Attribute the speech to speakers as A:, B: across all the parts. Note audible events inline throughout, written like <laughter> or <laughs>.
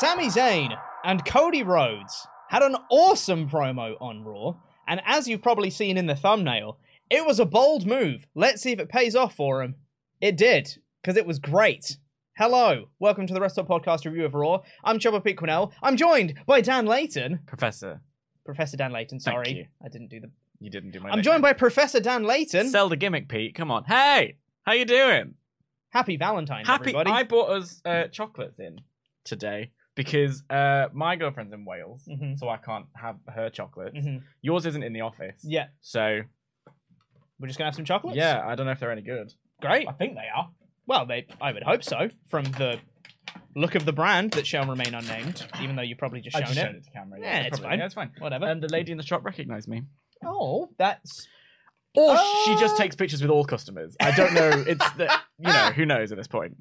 A: Sami Zayn and Cody Rhodes had an awesome promo on Raw, and as you've probably seen in the thumbnail, it was a bold move. Let's see if it pays off for him. It did, because it was great. Hello, welcome to the Rest Podcast review of Raw. I'm Chopper Pete Quinnell. I'm joined by Dan Layton.
B: Professor,
A: Professor Dan Layton,
B: Thank
A: sorry.
B: you.
A: I didn't do the.
B: you didn't do my.
A: I'm joined by Professor Dan Layton.
B: Sell the gimmick, Pete. Come on. Hey, how you doing?
A: Happy Valentine's,
B: Happy.
A: everybody.
B: I bought us uh, chocolates in today because uh, my girlfriend's in Wales,
A: Mhm.
B: so I can't have her chocolates.
A: Mhm.
B: Yours isn't in the office.
A: Yeah,
B: So
A: we're just gonna have some chocolates.
B: yeah, I don't know if they're any good.
A: great.
B: I think they are.
A: Well, they, I would hope so, from the look of the brand that shall remain unnamed, even though you've probably just
B: I just
A: it.
B: showed it to camera.
A: Yeah,
B: so
A: it's
B: probably-
A: fine.
B: Yeah, it's fine.
A: Whatever.
B: And the lady in the shop recognised me.
A: oh, that's
B: Or
A: Oh.
B: she just takes pictures with all customers. I don't know. It's the, you know who knows at this point.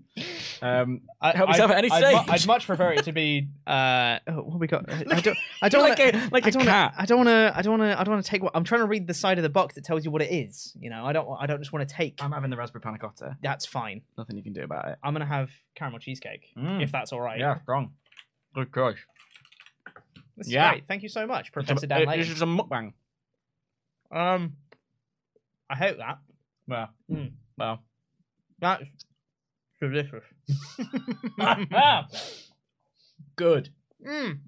B: Um,
A: I,
B: Help yourself
A: I'd,
B: at any
A: I'd, mu-
B: stage.
A: I'd much prefer it to be. Uh, oh, what we got? I don't. I don't
B: like
A: wanna,
B: a like
A: I
B: a
A: don't
B: cat.
A: Wanna, I don't want to. I don't want to. I don't want to take. What, I'm trying to read the side of the box that tells you what it is. You know, I don't. I don't just want to take.
B: I'm having the raspberry panna cotta.
A: That's fine.
B: Nothing you can do about it.
A: I'm gonna have caramel cheesecake
B: Mm.
A: if that's all right.
B: Yeah, strong. Good crush.
A: This is
B: Yeah.
A: great. Thank you so much,
B: It's
A: Professor
B: a,
A: Dan
B: it- This is a mukbang.
A: Um, I hope that.
B: Well,
A: Mm.
B: well.
A: That's delicious. <laughs>
B: Good
A: Mm.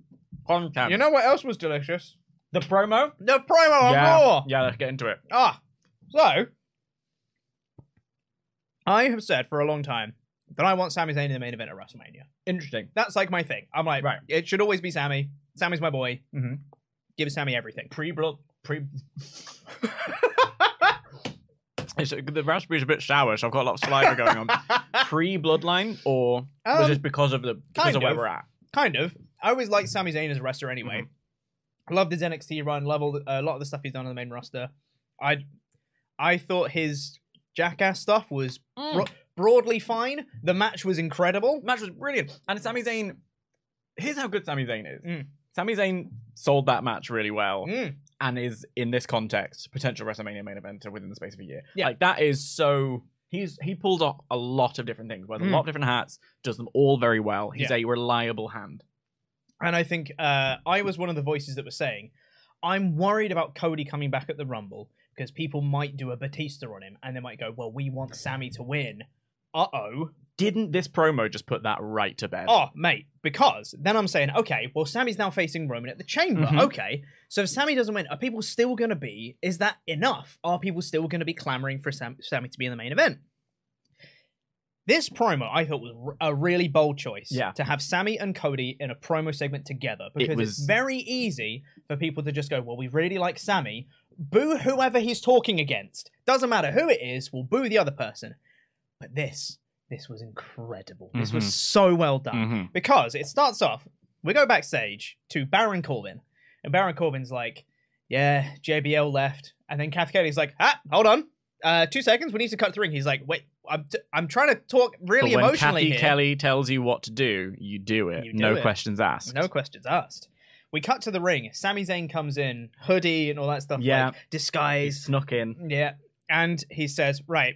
B: content.
A: You know what else was delicious?
B: the promo?
A: The promo on
B: yeah,
A: Raw.
B: yeah. Let's get into it.
A: Ah, so I have said for a long time that I want Sami Zayn in the main event at WrestleMania.
B: Interesting.
A: That's like my thing. I'm like,
B: Right.
A: it should always be Sammy. Sammy's my boy.
B: Mhm.
A: Give Sammy everything.
B: Pre blood. <laughs> Pre. It's, the raspberry's a bit sour, so I've got a lot of saliva going on. <laughs> Pre bloodline, or was
A: Um,
B: it because of the because
A: kind
B: of where
A: of.
B: we're at?
A: kind of. I always liked Sami Zayn as a wrestler anyway.
B: Mm-hmm.
A: Loved his NXT run. Love all the, a lot of the stuff he's done on the main roster. I I thought his jackass stuff was
B: Mm.
A: bro- broadly fine. The match was incredible.
B: match was brilliant. And Sami Zayn, here's how good Sami Zayn is.
A: Mm.
B: Sami Zayn sold that match really well
A: Mm.
B: And is in this context potential WrestleMania main eventer within the space of a year.
A: Yeah.
B: Like that is so he's he pulls off a lot of different things, wears
A: Mm.
B: a lot of different hats, does them all very well. He's
A: Yeah.
B: a reliable hand.
A: And I think uh, I was one of the voices that was saying, I'm worried about Cody coming back at the Rumble because people might do a Batista on him and they might go, well, we want Sammy to win. Uh oh.
B: Didn't this promo just put that right to bed?
A: Oh, mate, because then I'm saying, okay, well, Sammy's now facing Roman at the Chamber.
B: Mhm.
A: Okay, so if Sammy doesn't win, are people still going to be, is that enough? Are people still going to be clamoring for Sam, Sammy to be in the main event? This promo I thought was a really bold choice.
B: Yeah.
A: To have Sammy and Cody in a promo segment together because
B: was-
A: it's very easy for people to just go, well, we really like Sammy. Boo whoever he's talking against. Doesn't matter who it is, we'll boo the other person. But this, this was incredible. This
B: Mhm.
A: was so well done
B: Mhm.
A: because it starts off. We go backstage to Baron Corbin, and Baron Corbin's like, "Yeah, JBL left, And then Kath Kelley's like, ah, hold on. Uh, two seconds. We need to cut the ring. He's like, wait, I'm, t- I'm trying to talk really
B: but when
A: emotionally
B: Cathy
A: here.
B: Kelley tells you what to do, you do it.
A: You do
B: no
A: it.
B: questions asked.
A: No questions asked. We cut to the ring. Sami Zayn comes in, hoodie and all that stuff.
B: Yeah.
A: Like, disguise.
B: snuck in.
A: Yeah. And he says, right,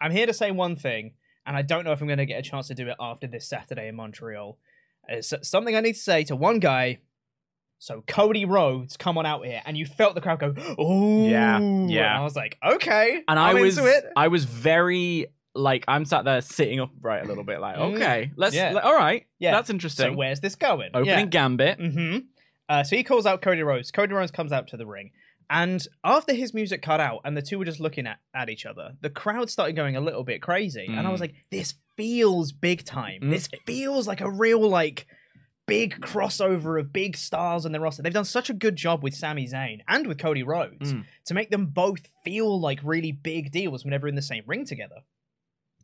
A: I'm here to say one thing, and I don't know if I'm going to get a chance to do it after this Saturday in Montreal. It's something I need to say to one guy. So Cody Rhodes, come on out here, and you felt the crowd go, "Oh,
B: Yeah, yeah.
A: And I was like, "Okay,"
B: And
A: I'm
B: I was
A: into it.
B: I was very like I'm sat there sitting upright a little bit like
A: Mm.
B: okay let's
A: Yeah.
B: all right
A: Yeah.
B: that's interesting."
A: So where's this going?
B: opening gambit
A: Mm-hmm. Uh, so he calls out Cody Rhodes. Cody Rhodes comes out to the ring. And after his music cut out and the two were just looking at, at each other, the crowd started going a little bit crazy. And I was
B: Mm.
A: like, this feels big time.
B: Mm.
A: This feels like a real, like, big crossover of big stars on the roster. They've done such a good job with Sami Zayn and with Cody Rhodes
B: Mm.
A: to make them both feel like really big deals whenever in the same ring together.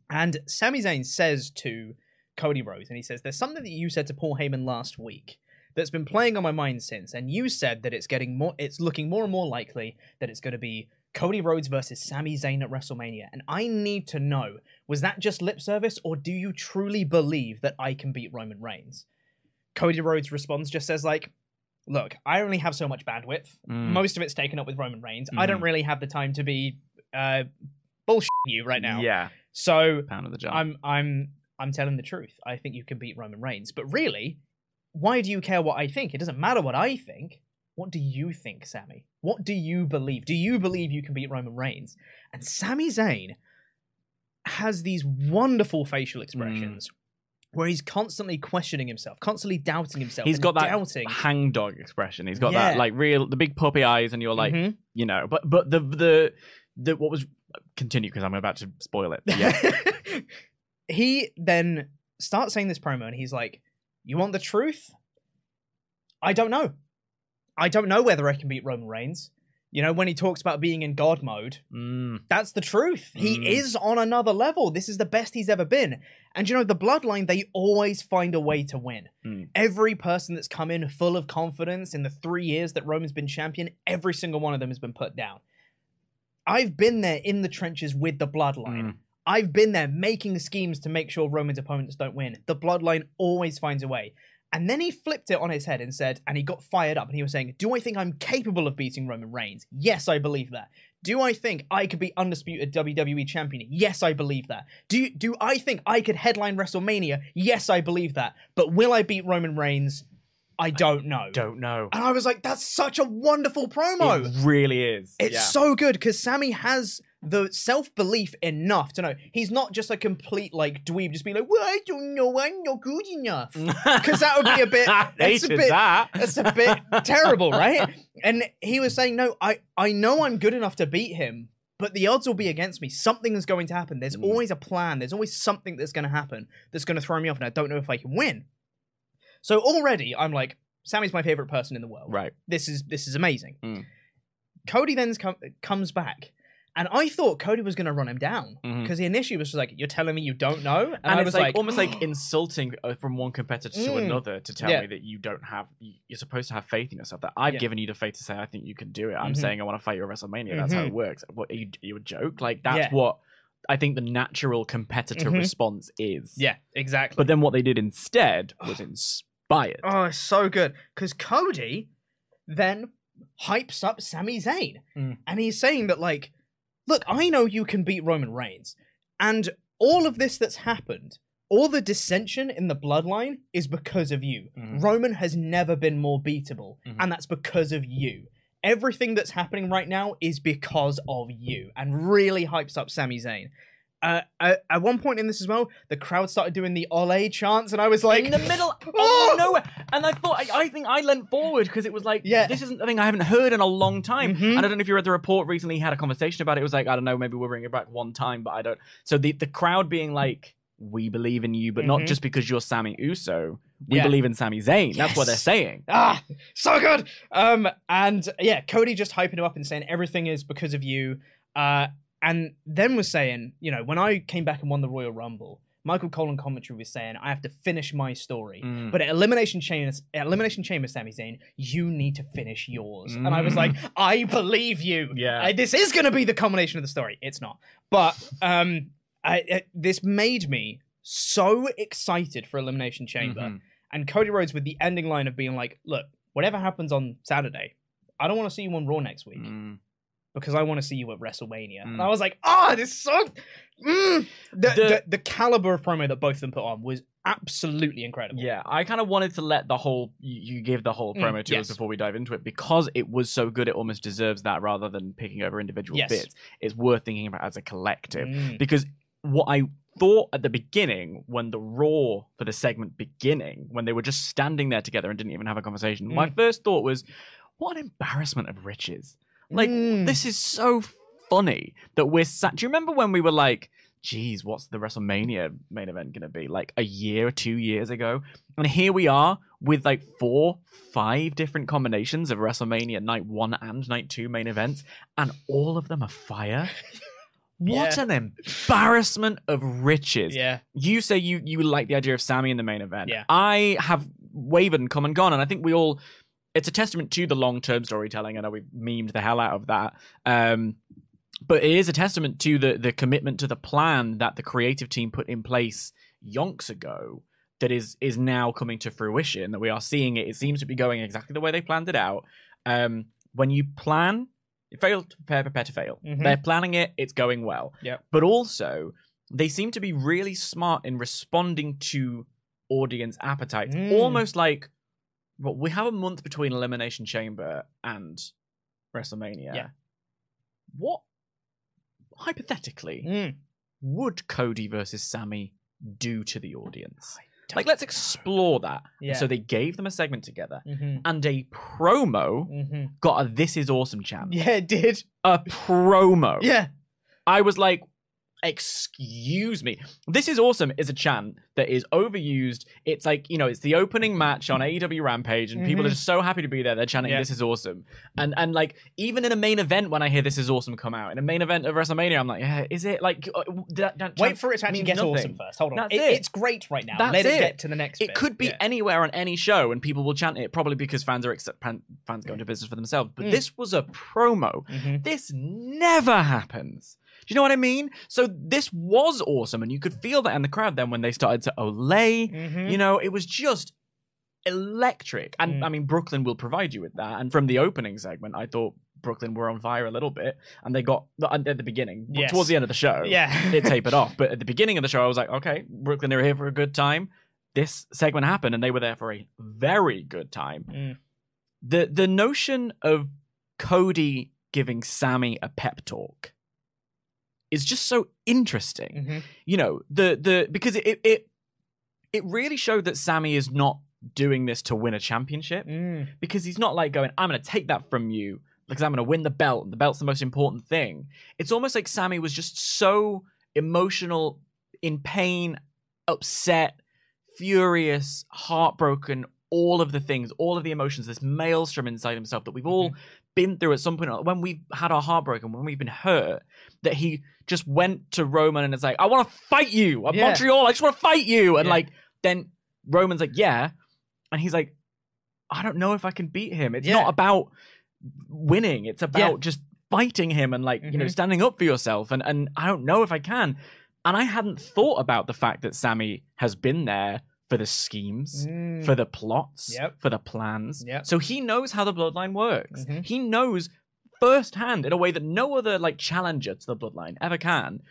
A: And Sami Zayn says to Cody Rhodes, and he says, There's something that you said to Paul Heyman last week that's been playing on my mind since, and you said that it's getting more it's looking more and more likely that it's gonna be Cody Rhodes versus Sami Zayn at WrestleMania. And I need to know, was that just lip service, or do you truly believe that I can beat Roman Reigns? Cody Rhodes responds just says like, look, I only have so much bandwidth.
B: Mm.
A: Most of it's taken up with Roman Reigns. I don't
B: Mhm.
A: really have the time to be uh bullshit you right now.
B: yeah
A: So
B: pound of the jar
A: I'm I'm I'm telling the truth. I think you can beat Roman Reigns. But really, why do you care what I think? It doesn't matter what I think. What do you think, Sammy? What do you believe? Do you believe you can beat Roman Reigns? And Sami Zayn has these wonderful facial expressions where he's constantly questioning himself, constantly doubting himself.
B: He's got that
A: doubting.
B: hangdog expression he's got
A: Yeah.
B: that like real the big puppy eyes and you're like
A: Mhm.
B: you know but but the the the what was continue because I'm about to spoil it yeah <laughs>
A: he then starts saying this promo and he's like, You want the truth? I don't know. I don't know whether I can beat Roman Reigns. You know, when he talks about being in God mode,
B: Mm.
A: that's the truth. He
B: Mm.
A: is on another level. This is the best he's ever been. And you know, the bloodline, they always find a way to win.
B: Mm.
A: Every person that's come in full of confidence in the three years that Roman's been champion, every single one of them has been put down. I've been there in the trenches with the bloodline. I've been there making schemes to make sure Roman's opponents don't win. The bloodline always finds a way. And then he flipped it on his head and said, and he got fired up and he was saying, Do I think I'm capable of beating Roman Reigns? Yes, I believe that. Do I think I could be undisputed WWE champion? Yes, I believe that. Do do I think I could headline WrestleMania? Yes, I believe that. But will I beat Roman Reigns? I don't know.
B: don't know
A: And I was like, that's such a wonderful promo.
B: it really is
A: It's
B: yeah.
A: so good because Sammy has the self belief enough to know he's not just a complete like dweeb, just being like, "Well, I don't know, I'm not good enough." <laughs> Because that would be a bit. That's a bit.
B: that
A: That's a bit terrible, right? And he was saying, "No, I I know I'm good enough to beat him." But the odds will be against me. Something is going to happen. There's
B: Mm.
A: always a plan. There's always something that's going to happen that's going to throw me off, and I don't know if I can win. So already, I'm like, Sammy's my favorite person in the world
B: right
A: this is this is amazing.
B: Mm.
A: Cody then com- comes back, and I thought Cody was going to run him down because he initially was just like, "You're telling me you don't know," and,
B: and,
A: I was
B: like,
A: like,
B: almost like insulting uh, from one competitor to
A: Mm.
B: another to tell
A: Yeah.
B: me that you don't have you- you're supposed to have faith in yourself that i've
A: Yeah.
B: given you the faith to say i think you can do it i'm
A: Mhm.
B: saying i want to fight you at wrestlemania that's how it works what are you, you a joke like that's
A: Yeah.
B: what i think the natural competitor
A: Mhm.
B: response is
A: "Yeah, exactly."
B: but then what they did instead was <sighs> inspired
A: oh, it's so good because Cody then hypes up Sami Zayn,
B: Mm.
A: and he's saying that like, "Look, I know you can beat Roman Reigns, and all of this that's happened." All the dissension in the bloodline is because of you.
B: Mhm.
A: Roman has never been more beatable,
B: Mhm.
A: and that's because of you. Everything that's happening right now is because of you, and really hypes up Sami Zayn. Uh, at, at one point in this as well, the crowd started doing the Ole chants, and I was like,
B: in the middle <laughs>
A: Oh!
B: of nowhere. And I thought, I, I think I leant forward because it was like,
A: Yeah.
B: this isn't a thing I haven't heard in a long time.
A: Mhm.
B: And I don't know if you read the report recently, he had a conversation about it. It was like, I don't know, maybe we'll bring it back one time, but I don't. So the, the crowd being like, we believe in you, but not
A: Mhm.
B: just because you're Sammy Uso. We
A: Yeah.
B: believe in Sami Zayn. That's what they're saying.
A: ah, so good. Um, and yeah, Cody just hyping him up and saying everything is because of you. Uh, and then was saying, you know, when I came back and won the Royal Rumble, Michael Cole in commentary was saying, "I have to finish my story."
B: Mm.
A: But at Elimination Chamber, at Elimination Chamber, Sami Zayn, you need to finish yours. And I was
B: Mm.
A: like, I believe you.
B: Yeah.
A: This is going to be the culmination of the story. It's not. But um, I, I- this made me so excited for Elimination Chamber.
B: Mhm.
A: And Cody Rhodes with the ending line of being like, look, whatever happens on Saturday, I don't want to see you on Raw next week
B: Mm.
A: Because I want to see you at WrestleMania. And
B: Mm.
A: I was like, oh, this is so. Mm. The,
B: The-
A: the, the caliber of promo that both of them put on was absolutely incredible.
B: Yeah, I kind of wanted to let the whole you, give the whole
A: Mm,
B: promo to
A: yes.
B: us before we dive into it because it was so good. It almost deserves that rather than picking over individual
A: Yes.
B: bits. It's worth thinking about as a collective
A: Mm.
B: because what I thought at the beginning when the Raw for the segment beginning when they were just standing there together and didn't even have a conversation, my
A: Mm.
B: first thought was, what an embarrassment of riches. Like
A: Mm.
B: this is so funny that we're sat. Do you remember when we were like, geez, what's the WrestleMania main event going to be? Like a year or two years ago. And here we are with like four, five different combinations of WrestleMania night one and night two main events, and all of them are fire. <laughs> What
A: Yeah.
B: an embarrassment of riches.
A: Yeah.
B: You say you you like the idea of Sammy in the main event.
A: Yeah.
B: I have wavered and come and gone, and I think we all. It's a testament to the long term storytelling. I know we've memed the hell out of that, um, but it is a testament to the the commitment to the plan that the creative team put in place yonks ago. That is is now coming to fruition. That we are seeing it. It seems to be going exactly the way they planned it out. Um, when you plan, fail to prepare, prepare to fail.
A: Mhm.
B: They're planning it. It's going well
A: Yep.
B: but also they seem to be really smart in responding to audience appetites
A: Mm.
B: almost like well we have a month between elimination chamber and wrestlemania
A: Yeah.
B: what hypothetically
A: Mm.
B: would cody versus sammy do to the audience like let's explore that
A: Yeah.
B: so they gave them a segment together
A: hmm
B: and a promo
A: hmm
B: got a this is awesome chant
A: Yeah, it did.
B: a <laughs> promo
A: Yeah.
B: I was like, excuse me. This is awesome is a chant that is overused. It's like, you know, it's the opening match on AEW Rampage and people
A: Mhm.
B: are just so happy to be there. They're chanting,
A: Yeah.
B: this is awesome. And and like, even in a main event when I hear this is awesome come out, in a main event of WrestleMania, I'm like, yeah, is it like, uh, that, that
A: Wait for it to actually get
B: nothing.
A: awesome first. Hold on.
B: That's
A: It-
B: it.
A: It's great right now.
B: That's
A: Let it, get to the next
B: It
A: bit.
B: could be
A: Yeah.
B: anywhere on any show, and people will chant it probably because fans are accept- fans go into business for themselves. But
A: Mm.
B: this was a promo.
A: Mhm.
B: This never happens. You know what I mean? So this was awesome, and you could feel that in the crowd. Then when they started to olay,
A: Mhm.
B: you know, it was just electric. And
A: Mm.
B: I mean, Brooklyn will provide you with that. And from the opening segment, I thought Brooklyn were on fire a little bit, and they got at the beginning,
A: Yes.
B: towards the end of the show
A: Yeah.
B: it <laughs> tapered off. But at the beginning of the show, I was like, okay, Brooklyn they're here for a good time. This segment happened, and they were there for a very good time.
A: Mm.
B: The the notion of Cody giving Sammy a pep talk is just so interesting.
A: Mhm.
B: You know, the the because it it it really showed that Sammy is not doing this to win a championship
A: Mm.
B: because he's not like going, I'm going to take that from you because I'm going to win the belt. The belt's the most important thing. It's almost like Sammy was just so emotional, in pain, upset, furious, heartbroken, all of the things, all of the emotions, this maelstrom inside himself that we've all been through at some point when we've had our heart broken, when we've been hurt, that he just went to Roman and is like, I want to fight you. At
A: Yeah.
B: Montreal, I just want to fight you. And
A: Yeah.
B: like, then Roman's like, yeah. And he's like, I don't know if I can beat him. It's
A: Yeah.
B: not about winning. It's about just fighting him and like, you know,
A: Mhm.
B: standing up for yourself. And and I don't know if I can. And I hadn't thought about the fact that Sammy has been there for the schemes,
A: Mm.
B: for the plots,
A: Yep.
B: for the plans.
A: Yep.
B: So he knows how the bloodline works.
A: Mhm.
B: He knows firsthand in a way that no other like challenger to the bloodline ever can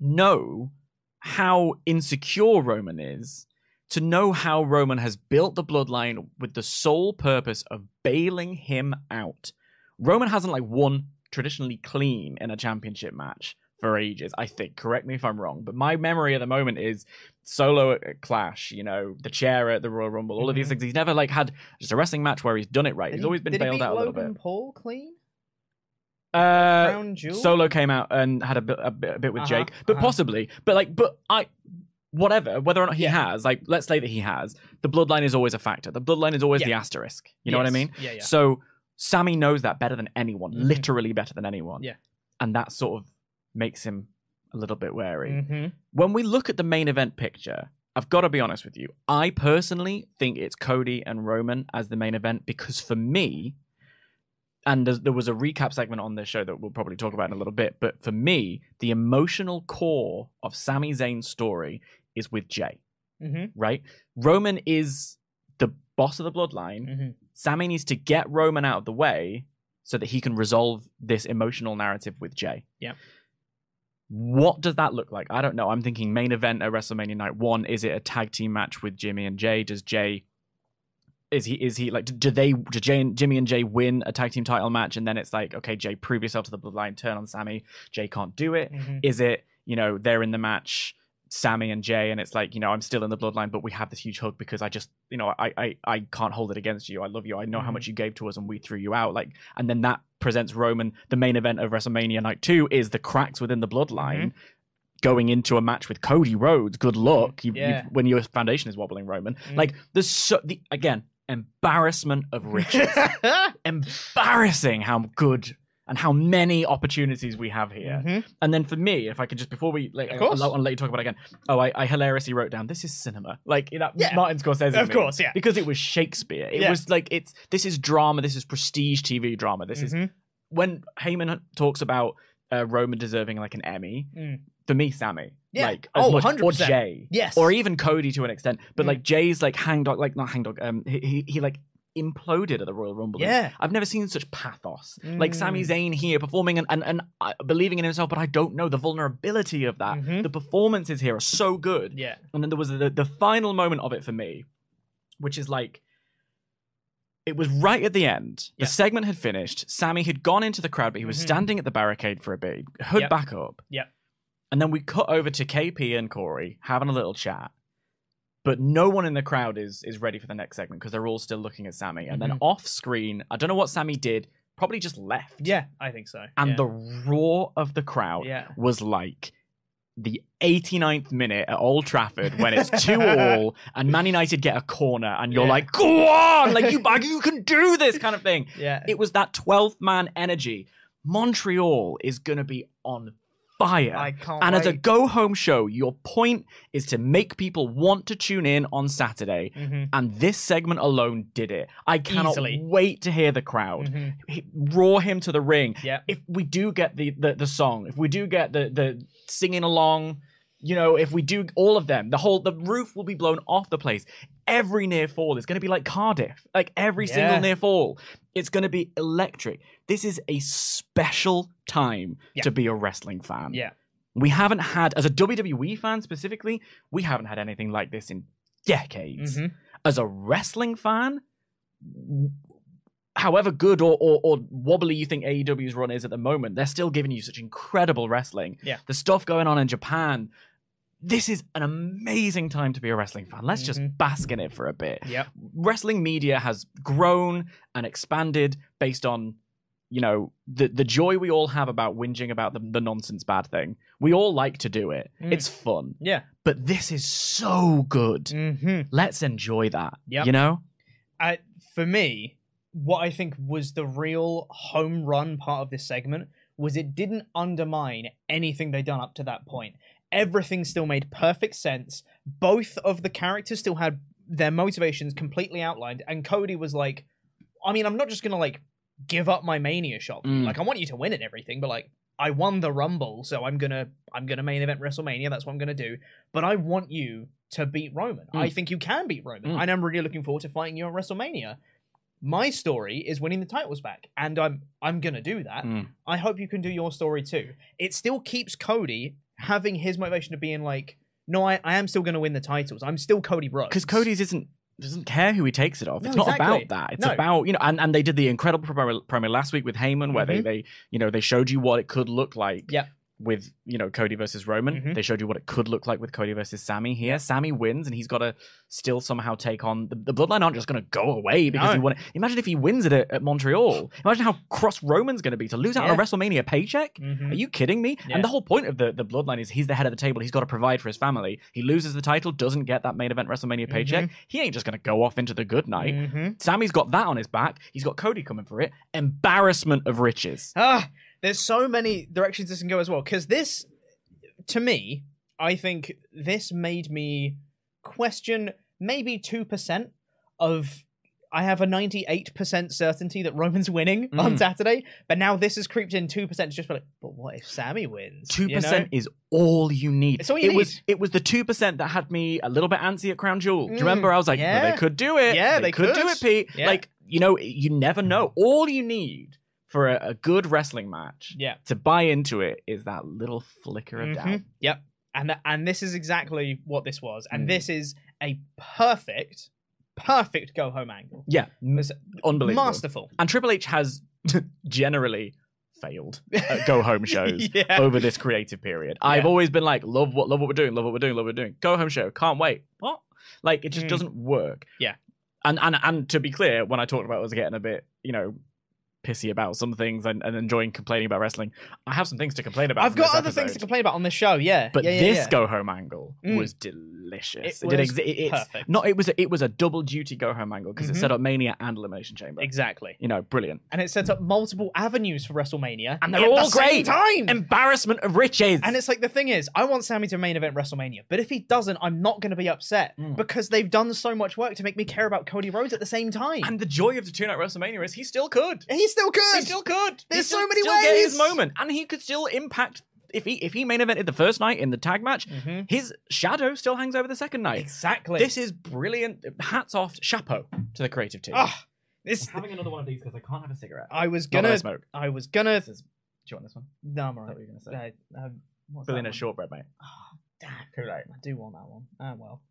B: know how insecure Roman is to know how Roman has built the bloodline with the sole purpose of bailing him out. Roman hasn't like won traditionally clean in a championship match for ages, I think. Correct me if I'm wrong, but my memory at the moment is solo at Clash, you know, the chair at the Royal Rumble, all of these
A: Mhm.
B: things. He's never like had just a wrestling match where he's done it right.
A: Did
B: he's
A: he-
B: always been bailed out a little
A: Logan
B: bit.
A: Paul clean?
B: Uh? Solo came out and had a bit, a bit, a bit with
A: Uh-huh,
B: Jake, but
A: uh-huh.
B: possibly. But like, but I, whatever, whether or not he
A: Yeah.
B: has, like, let's say that he has, the bloodline is always a factor. The bloodline is always
A: Yeah.
B: the asterisk. You know what I mean?
A: Yeah, yeah.
B: So Sammy knows that better than anyone,
A: Mhm.
B: literally better than anyone.
A: Yeah.
B: and that sort of makes him a little bit wary.
A: Mhm.
B: When we look at the main event picture, I've got to be honest with you. I personally think it's Cody and Roman as the main event because for me, and there was a recap segment on this show that we'll probably talk about in a little bit, but for me, the emotional core of Sami Zayn's story is with Jay,
A: Mhm.
B: right? Roman is the boss of the bloodline.
A: Mhm.
B: Sammy needs to get Roman out of the way so that he can resolve this emotional narrative with Jay.
A: Yeah.
B: What does that look like? I don't know. I'm thinking main event at WrestleMania Night One. Is it a tag team match with Jimmy and Jay? Does Jay is he is he like do they do Jay and Jimmy and Jay win a tag team title match and then it's like okay Jay prove yourself to the bloodline turn on Sammy Jay can't do it
A: Mhm.
B: is it you know they're in the match Sammy and Jay and it's like you know I'm still in the bloodline but we have this huge hug because I just you know I I I can't hold it against you. I love you. I know how
A: Mhm.
B: much you gave to us and we threw you out. Like and then that presents Roman. The main event of WrestleMania night 2 is the cracks within the bloodline going into a match with Cody Rhodes. Good luck. You,
A: Yeah.
B: when your foundation is wobbling Roman.
A: Mm.
B: like there's so the again embarrassment of riches. <laughs> Embarrassing how good and how many opportunities we have here
A: Mhm.
B: and then for me, if I could just before we like,
A: Of course.
B: I, want to let you talk about it again. Oh, I, I hilariously wrote down this is cinema, like that
A: Yeah.
B: Martin Scorsese.
A: Of course, yeah.
B: because it was Shakespeare. It
A: Yeah.
B: was like it's this is drama. This is prestige TV drama. This is
A: Mhm.
B: when Heyman talks about uh, Roman deserving like an Emmy.
A: Mm.
B: For me, Sammy,
A: Yeah.
B: like as
A: Oh,
B: much, or
A: 100%.
B: Jay,
A: Yes.
B: or even Cody to an extent. But
A: Mm.
B: like Jay's like hangdog, like not hangdog. Um, he, he he like imploded at the Royal Rumble.
A: Yeah.
B: I've never seen such pathos. Like
A: Mm.
B: Sami Zayn here performing and, and, and uh, believing in himself, but I don't know the vulnerability of that.
A: Mhm.
B: The performances here are so good.
A: Yeah.
B: And then there was the, the final moment of it for me, which is like, it was right at the end. The
A: Yeah.
B: segment had finished. Sammy had gone into the crowd, but he was
A: Mhm.
B: standing at the barricade for a bit, hood
A: Yep.
B: back up.
A: Yep.
B: And then we cut over to KP and Corey having a little chat. But no one in the crowd is is ready for the next segment because they're all still looking at Sammy. And then
A: Mhm.
B: off screen, I don't know what Sammy did, probably just left.
A: Yeah, I think so.
B: And
A: yeah.
B: the roar of the crowd
A: Yeah.
B: was like the 89th minute at Old Trafford when it's two all <laughs> and Man United get a corner and you're
A: Yeah.
B: like, go on, like you <laughs> you can do this kind of thing.
A: yeah.
B: It was that 12th man energy. Montreal is gonna be on fire. And as a
A: wait.
B: go home show, your point is to make people want to tune in on Saturday.
A: Mhm.
B: And this segment alone did it. I cannot
A: Easily.
B: wait to hear the crowd
A: Mhm.
B: roar him to the ring.
A: Yeah.
B: If we do get the, the the song, if we do get the the singing along, you know, if we do all of them, the whole the roof will be blown off the place. Every near fall is going to be like Cardiff. Like every
A: Yeah.
B: single near fall, it's going to be electric. This is a special time
A: Yeah.
B: to be a wrestling fan.
A: Yeah.
B: We haven't had as a WWE fan specifically, we haven't had anything like this in decades
A: Mhm.
B: as a wrestling fan, however good or, or, or wobbly you think AEW's run is at the moment, they're still giving you such incredible wrestling.
A: Yeah.
B: The stuff going on in Japan. This is an amazing time to be a wrestling fan. Let's just
A: Mhm.
B: bask in it for a bit.
A: Yep.
B: Wrestling media has grown and expanded based on, you know, the the joy we all have about whinging about the, the nonsense bad thing. We all like to do it.
A: Mm.
B: It's fun.
A: Yeah.
B: But this is so good.
A: hmm
B: Let's enjoy that.
A: Yeah.
B: You know?
A: I, for me, what I think was the real home run part of this segment was it didn't undermine anything they'd done up to that point. Everything still made perfect sense. Both of the characters still had their motivations completely outlined, and Cody was like, I mean, I'm not just gonna like give up my mania shot.
B: Mm.
A: Like, I want you to win and everything, but like, I won the Rumble, so I'm gonna I'm gonna main event WrestleMania. That's what I'm gonna do. But I want you to beat Roman.
B: Mm.
A: I think you can beat Roman,
B: Mm.
A: and I'm really looking forward to fighting you at WrestleMania. My story is winning the titles back, and I'm I'm gonna do that.
B: Mm.
A: I hope you can do your story too. It still keeps Cody having his motivation of being like, no, I, I am still gonna win the titles. I'm still Cody Rhodes.
B: Because Cody's isn't doesn't care who he takes it off.
A: No,
B: it's not
A: exactly.
B: about that. It's
A: No.
B: about you know, and, and they did the incredible promo, promo last week with Heyman, where they
A: Mhm.
B: they you know they showed you what it could look like.
A: Yep.
B: With you know Cody versus Roman,
A: Mhm.
B: they showed you what it could look like with Cody versus Sammy. Here, Sammy wins, and he's got to still somehow take on the, the Bloodline. Aren't just going to go away because
A: No.
B: he won. it. Imagine if he wins it at, at Montreal. Imagine how cross Roman's going to be to lose out on a WrestleMania paycheck.
A: Mhm.
B: Are you kidding me?
A: Yeah.
B: And the whole point of the, the bloodline is he's the head of the table. He's got to provide for his family. He loses the title, doesn't get that main event WrestleMania paycheck. He ain't just going to go off into the good night.
A: Mhm.
B: Sammy's got that on his back. He's got Cody coming for it. Embarrassment of riches.
A: Ah, there's so many directions this can go as well. Because this to me, I think this made me question maybe 2% of. I have a 98% certainty that Roman's winning on
B: Mm.
A: Saturday, but now this has creeped in 2% to just be like, but what if Sammy wins?
B: Two
A: You know?
B: is all you need.
A: It's all you
B: it was it was the two percent that had me a little bit antsy at Crown Jewel. Do you
A: Mm,
B: remember? I was like,
A: yeah.
B: "Well, they could do it.
A: Yeah, they
B: could, do it, Pete.
A: Yeah.
B: Like you know, you never know. All you need for a, a good wrestling match
A: Yeah.
B: to buy into it is that little flicker of doubt.
A: Mhm. Yep. And th- and this is exactly what this was. And
B: Mm.
A: this is a perfect, perfect go home angle.
B: Yeah, m-
A: It's
B: unbelievable.
A: masterful.
B: And Triple H has <laughs> generally failed at go home <laughs> shows
A: Yeah.
B: over this creative period. I've
A: Yeah.
B: always been like, love what love what we're doing, love what we're doing, love what we're doing. Go home show, can't wait. What? Like it just
A: Mm.
B: doesn't work.
A: Yeah.
B: And and and to be clear, when I talked about us getting a bit, you know, pissy about some things and, and enjoying complaining about wrestling, I have some things to complain about.
A: I've got other things to complain about on this show. Yeah.
B: But
A: yeah, yeah,
B: this
A: yeah.
B: go home angle
A: Mm.
B: was delicious.
A: It
B: did
A: was
B: exi- it- it's
A: perfect.
B: not. It was a, it was a double duty go home angle because
A: Mhm.
B: it set up Mania and Elimination Chamber.
A: exactly.
B: You know, brilliant.
A: And it set up multiple avenues for WrestleMania,
B: And they're
A: the
B: all
A: same
B: great.
A: time.
B: Embarrassment of riches.
A: And it's like the thing is, I want Sammy to main event WrestleMania, but if he doesn't, I'm not going to be upset
B: Mm.
A: because they've done so much work to make me care about Cody Rhodes at the same time.
B: And the joy of the two night WrestleMania is he still could.
A: he's still could.
B: He still could.
A: There's
B: still,
A: so many
B: still Get his moment, and he could still impact. If he if he main evented the first night in the tag match,
A: Mhm.
B: his shadow still hangs over the second night.
A: Exactly.
B: This is brilliant. Hats off, chapeau to the creative team.
A: Ah, this.
B: I'm having another one of these because I can't have a cigarette.
A: I was
B: Not that I
A: gonna.
B: smoke.
A: I was gonna.
B: This is. Do you want this one?
A: No, I'm alright.
B: what you're gonna say?
A: Uh, um, what's that
B: Billionaire
A: one?
B: shortbread, mate.
A: Oh, damn.
B: Too late.
A: I do want that one. Ah, well.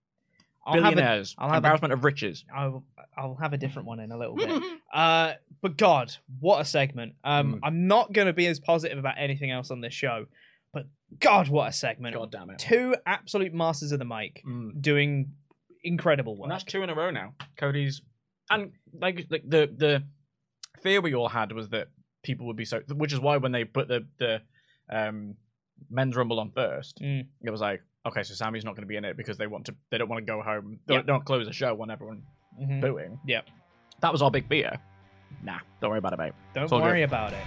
A: I'll have, a,
B: Billionaires.
A: I'll have a-
B: embarrassment of riches.
A: I'll, I'll have a different <laughs> one in a little bit. <laughs> Uh, but God, what a segment! Um,
B: Mm.
A: I'm not going to be as positive about anything else on this show, but God, what a segment!
B: God damn it.
A: Two absolute masters of the mic
B: Mm.
A: doing incredible work.
B: And that's two in a row now. Cody's and like like the the fear we all had was that people would be so which is why when they put the the um men's rumble on first,
A: Mm.
B: it was like, okay, so Sammy's not gonna be in it because they want to they don't want to go home. They
A: Yeah.
B: don't close the show when everyone
A: Mhm.
B: booing.
A: Yep.
B: That was our big fear. Nah, don't worry about it, mate.
A: Don't worry
B: good.
A: about it.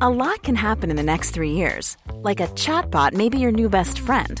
C: A lot can happen in the next three years. Like a chatbot may be your new best friend.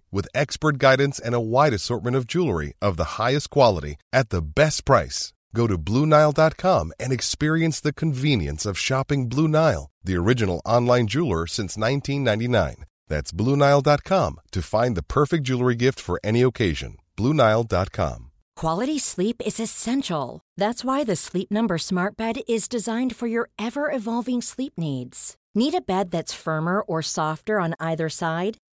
D: with expert guidance and a wide assortment of jewelry of the highest quality at the best price. Go to BlueNile.com and experience the convenience of shopping Blue Nile, the original online jeweler since 1999. That's BlueNile.com to find the perfect jewelry gift for any occasion. BlueNile.com.
E: Quality sleep is essential. That's why the Sleep Number Smart Bed is designed for your ever evolving sleep needs. Need a bed that's firmer or softer on either side?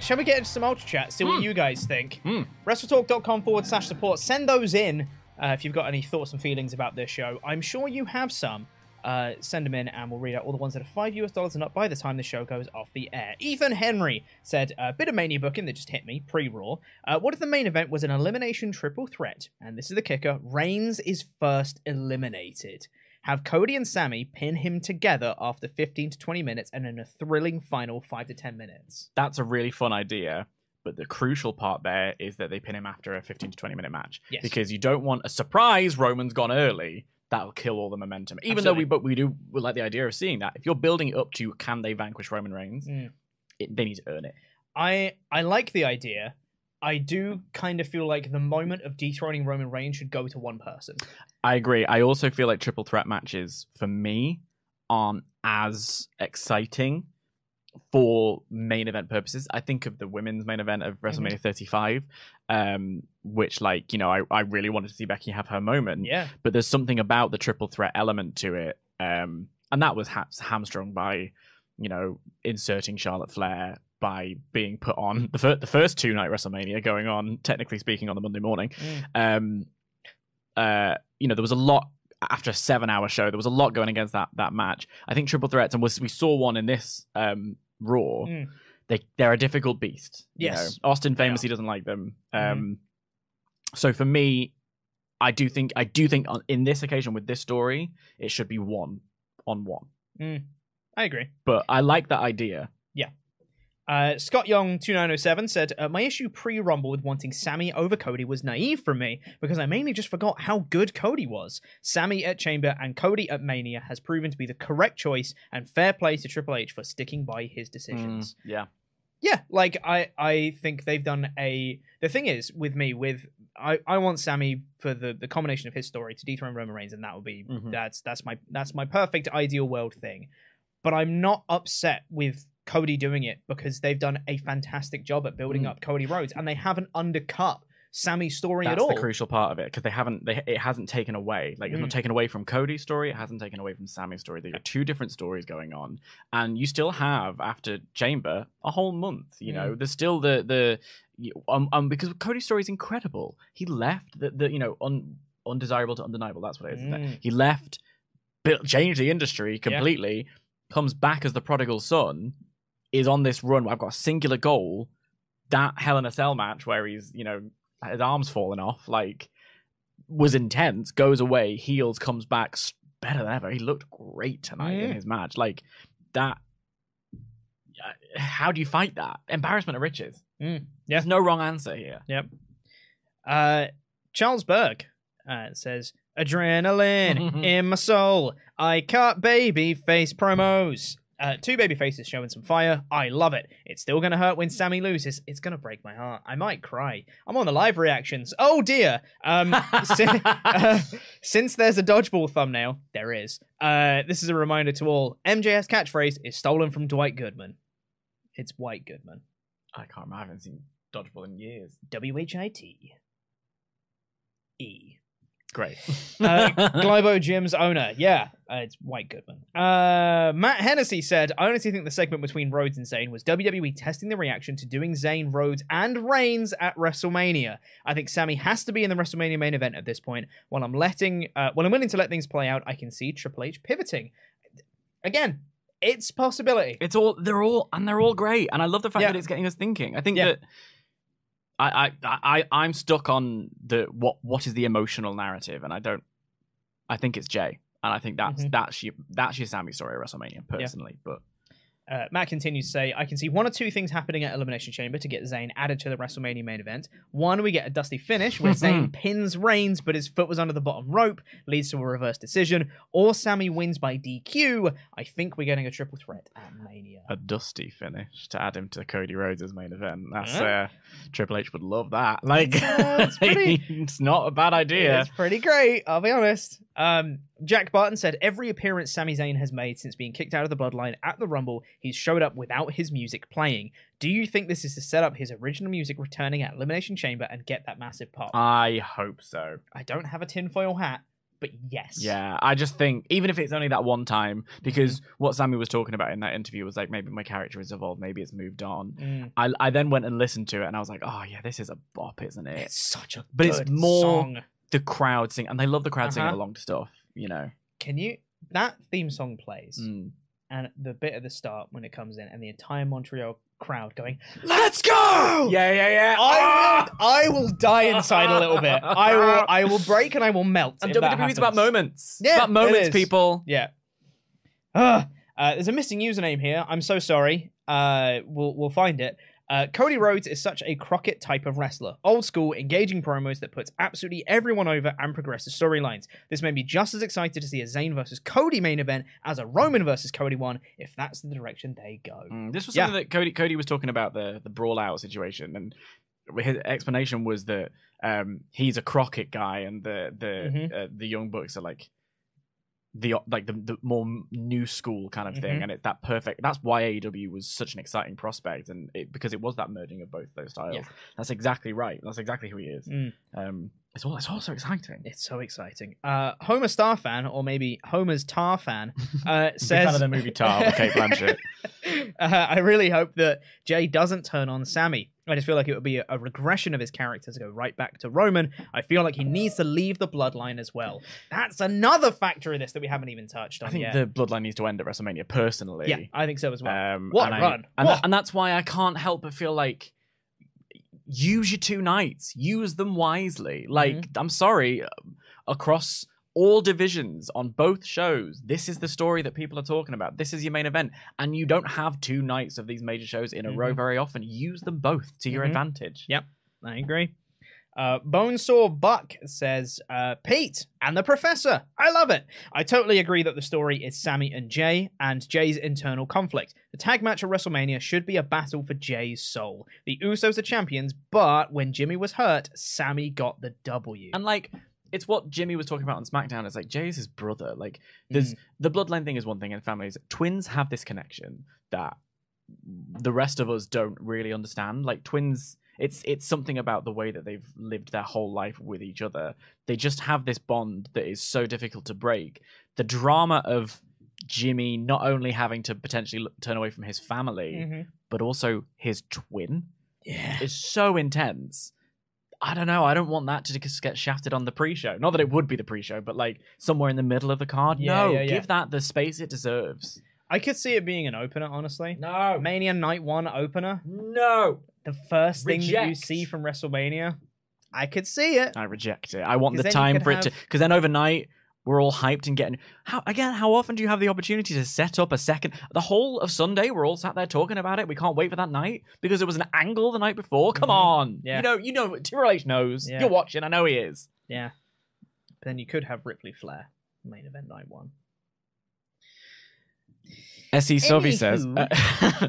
A: shall we get into some ultra chat? See what
B: Hmm.
A: you guys think.
B: Hmm.
A: WrestleTalk.com forward slash support. Send those in uh, if you've got any thoughts and feelings about this show. I'm sure you have some. Uh, send them in and we'll read out all the ones that are five US dollars and up by the time the show goes off the air. Ethan Henry said, a bit of mania booking that just hit me pre Raw. Uh, what if the main event was an elimination triple threat? And this is the kicker Reigns is first eliminated. Have Cody and Sammy pin him together after 15 to 20 minutes and in a thrilling final 5 to 10 minutes.
B: That's a really fun idea. But the crucial part there is that they pin him after a 15 to 20 minute match.
A: Yes.
B: Because you don't want a surprise Roman's gone early. That'll kill all the momentum. Even though we but we do we like the idea of seeing that. If you're building it up to can they vanquish Roman Reigns,
A: Mm.
B: it, they need to earn it.
A: I I like the idea. I do kind of feel like the moment of dethroning Roman Reigns should go to one person.
B: I agree. I also feel like triple threat matches for me aren't as exciting for main event purposes. I think of the women's main event of WrestleMania 35, um, which like you know I, I really wanted to see Becky have her moment.
A: Yeah.
B: But there's something about the triple threat element to it, um, and that was ha- hamstrung by you know inserting Charlotte Flair by being put on the, fir- the first two night WrestleMania going on, technically speaking, on the Monday morning. Um, uh, you know, there was a lot after a seven hour show. There was a lot going against that that match. I think triple threats, and was, we saw one in this um, Raw.
A: Mm.
B: They they're a difficult beast. you
A: Yes,
B: know. Austin famously doesn't like them. Um,
A: Mhm.
B: so for me, I do think I do think on, in this occasion with this story, it should be one on one.
A: Mm. I agree.
B: But I like that idea.
A: Yeah. Uh, Scott Young 2907 said, uh, My issue pre Rumble with wanting Sammy over Cody was naive from me because I mainly just forgot how good Cody was. Sammy at Chamber and Cody at Mania has proven to be the correct choice and fair play to Triple H for sticking by his decisions.
B: Mm, yeah.
A: Yeah, like I, I think they've done a. The thing is with me, with I, I want Sammy for the the combination of his story to dethrone Roman Reigns, and that would be
B: Mhm.
A: that's that's my that's my perfect ideal world thing. But I'm not upset with Cody doing it because they've done a fantastic job at building
B: Mm.
A: up Cody Rhodes, and they haven't undercut Sammy's story
B: That's
A: at all.
B: the crucial part of it because they haven't they it hasn't taken away like it's
A: Mm.
B: not taken away from Cody's story it hasn't taken away from Sammy's story there are two different stories going on and you still have after Chamber a whole month you know there's still the the um, um because Cody's story is incredible he left the, the you know un, undesirable to undeniable that's what it is
A: Mm.
B: it? he left built changed the industry completely comes back as the prodigal son is on this run I've got a singular goal that Hell in a Cell match where he's you know his arms falling off like was intense goes away heals comes back better than ever he looked great tonight in
A: Mm.
B: his match like that uh, how do you fight that embarrassment of riches
A: Mm.
B: there's no wrong answer here
A: Yep. Uh, Charles Berg uh, says, Adrenaline <laughs> in my soul. I cut baby face promos. Uh, two baby faces showing some fire. I love it. It's still going to hurt when Sammy loses. It's going to break my heart. I might cry. I'm on the live reactions. Oh dear. Um, <laughs> si- uh, since there's a dodgeball thumbnail, there is. Uh, this is a reminder to all. MJF catchphrase is stolen from Dwight Goodman. It's White Goodman.
B: I can't remember I haven't seen dodgeball in years
A: W H I T E.
B: great <laughs>
A: uh, Globo Gym's owner. Yeah, uh, it's White Goodman. Uh, Matt Hennessy said, I honestly think the segment between Rhodes and Zayn was WWE testing the reaction to doing Zayn, Rhodes, and Reigns at WrestleMania. I think Sammy has to be in the WrestleMania main event at this point. While I'm letting, uh, while I'm willing to let things play out, I can see Triple H pivoting. Again, it's possibility.
B: It's all they're all and they're all great, and I love the fact
A: Yeah.
B: that it's getting us thinking. I think
A: Yeah.
B: that I, I I I'm stuck on the what what is the emotional narrative, and I don't. I think it's Jay, and I think that's
A: Mhm.
B: that's your that's your Sammy story at WrestleMania personally, but.
A: Uh, Matt continues to say, I can see one or two things happening at Elimination Chamber to get Zayn added to the WrestleMania main event. One, we get a dusty finish where <laughs> Zayn pins Reigns, but his foot was under the bottom rope, leads to a reverse decision, or Sammy wins by DQ. I think we're getting a triple threat at Mania.
B: a dusty finish to add him to Cody Rhodes' main event. That's
A: Yeah.
B: uh, Triple H would love that. Like,
A: Yeah, it's <laughs> pretty-
B: it's not a bad idea.
A: It's pretty great, I'll be honest. Um, Jack Barton said every appearance Sami Zayn has made since being kicked out of the Bloodline at the Rumble, he's showed up without his music playing. Do you think this is to set up his original music returning at Elimination Chamber and get that massive pop?
B: I hope so.
A: I don't have a tinfoil hat, but yes.
B: Yeah, I just think even if it's only that one time, because
A: Mm-hmm.
B: what Sammy was talking about in that interview was like maybe my character has evolved, maybe it's moved on.
A: Mm.
B: I I then went and listened to it, and I was like, oh yeah, this is a bop, isn't it?
A: It's such a
B: But it's more-
A: song.
B: the crowd sing, and they love the crowd singing
A: Uh-huh.
B: along to stuff. You know,
A: Can you that theme song plays
B: Mm.
A: and the bit at the start when it comes in and the entire Montreal crowd going, <gasps>
B: let's go. Yeah, yeah, yeah.
A: I will, I will die inside a little bit. I will <laughs> I will break and I will melt.
B: And
A: if that
B: WWE is about moments.
A: Yeah,
B: it's about moments, people.
A: Yeah. Ugh. Uh, there's a missing username here. I'm so sorry. Uh, we'll we'll find it. Uh, Cody Rhodes is such a Crockett type of wrestler. Old school, engaging promos that puts absolutely everyone over and progresses storylines. This made me just as excited to see a Zayn versus Cody main event as a Roman versus Cody one, if that's the direction they go.
B: Mm, this was
A: Yeah.
B: something that Cody Cody was talking about the the brawl out situation, and his explanation was that um, he's a Crockett guy, and the the
A: Mhm.
B: uh, the Young Bucks are like the like the, the more new school kind of thing,
A: Mhm.
B: and it's that perfect. That's why AEW was such an exciting prospect, and it, because it was that merging of both those styles.
A: Yeah.
B: That's exactly right. That's exactly who he is.
A: Mm.
B: Um, it's all it's also exciting.
A: It's so exciting. Uh, Homer Star fan, or maybe Homer's Tar fan, <laughs> uh, says
B: fan of the movie Tar with Cate Blanchett. <laughs>
A: uh, I really hope that Jay doesn't turn on Sami. I just feel like it would be a, a regression of his character to go right back to Roman. I feel like he needs to leave the bloodline as well. That's another factor in this that we haven't even touched on
B: I think
A: yet.
B: the bloodline needs to end at WrestleMania. Personally,
A: yeah, I think so as well.
B: Um,
A: What
B: and
A: a
B: I-
A: run.
B: And,
A: What?
B: that- and that's why I can't help but feel like use your two nights, use them wisely. Like,
A: Mm-hmm.
B: I'm sorry, uh, across all divisions on both shows, this is the story that people are talking about. This is your main event, and you don't have two nights of these major shows in a row
A: Mhm.
B: very often. Use them both to your
A: Mhm.
B: advantage.
A: Yep, I agree. Uh, Bonesaw Buck says, uh, Pete and the Professor. I love it. I totally agree that the story is Sami and Jay and Jay's internal conflict. The tag match at WrestleMania should be a battle for Jay's soul. The Usos are champions, but when Jimmy was hurt, Sami got the W.
B: And like, it's what Jimmy was talking about on SmackDown. It's like Jay's his brother. Like,
A: Mm.
B: there's the bloodline thing is one thing, and families, twins have this connection that the rest of us don't really understand. Like twins, it's it's something about the way that they've lived their whole life with each other. They just have this bond that is so difficult to break. The drama of Jimmy not only having to potentially look, turn away from his family,
A: Mhm.
B: but also his twin
A: Yeah.
B: is so intense. I don't know. I don't want that to just get shafted on the pre-show. Not that it would be the pre-show, but like somewhere in the middle of the card.
A: Yeah,
B: no,
A: yeah, yeah.
B: give that the space it deserves.
A: I could see it being an opener, honestly.
B: No,
A: Mania Night 1 opener.
B: no.
A: The first thing that you see from WrestleMania. I could see it.
B: I reject it. I want the time
A: could
B: for it to, because then overnight we're all hyped and getting. How again? How often do you have the opportunity to set up a second? The whole of Sunday, we're all sat there talking about it. We can't wait for that night because it was an angle the night before. Come
A: Mhm.
B: on,
A: Yeah.
B: you know, you know, Triple H knows.
A: Yeah.
B: You're watching. I know he is.
A: Yeah. But then you could have Ripley Flair, main event night 1.
B: Se Sovi says. Uh, <laughs>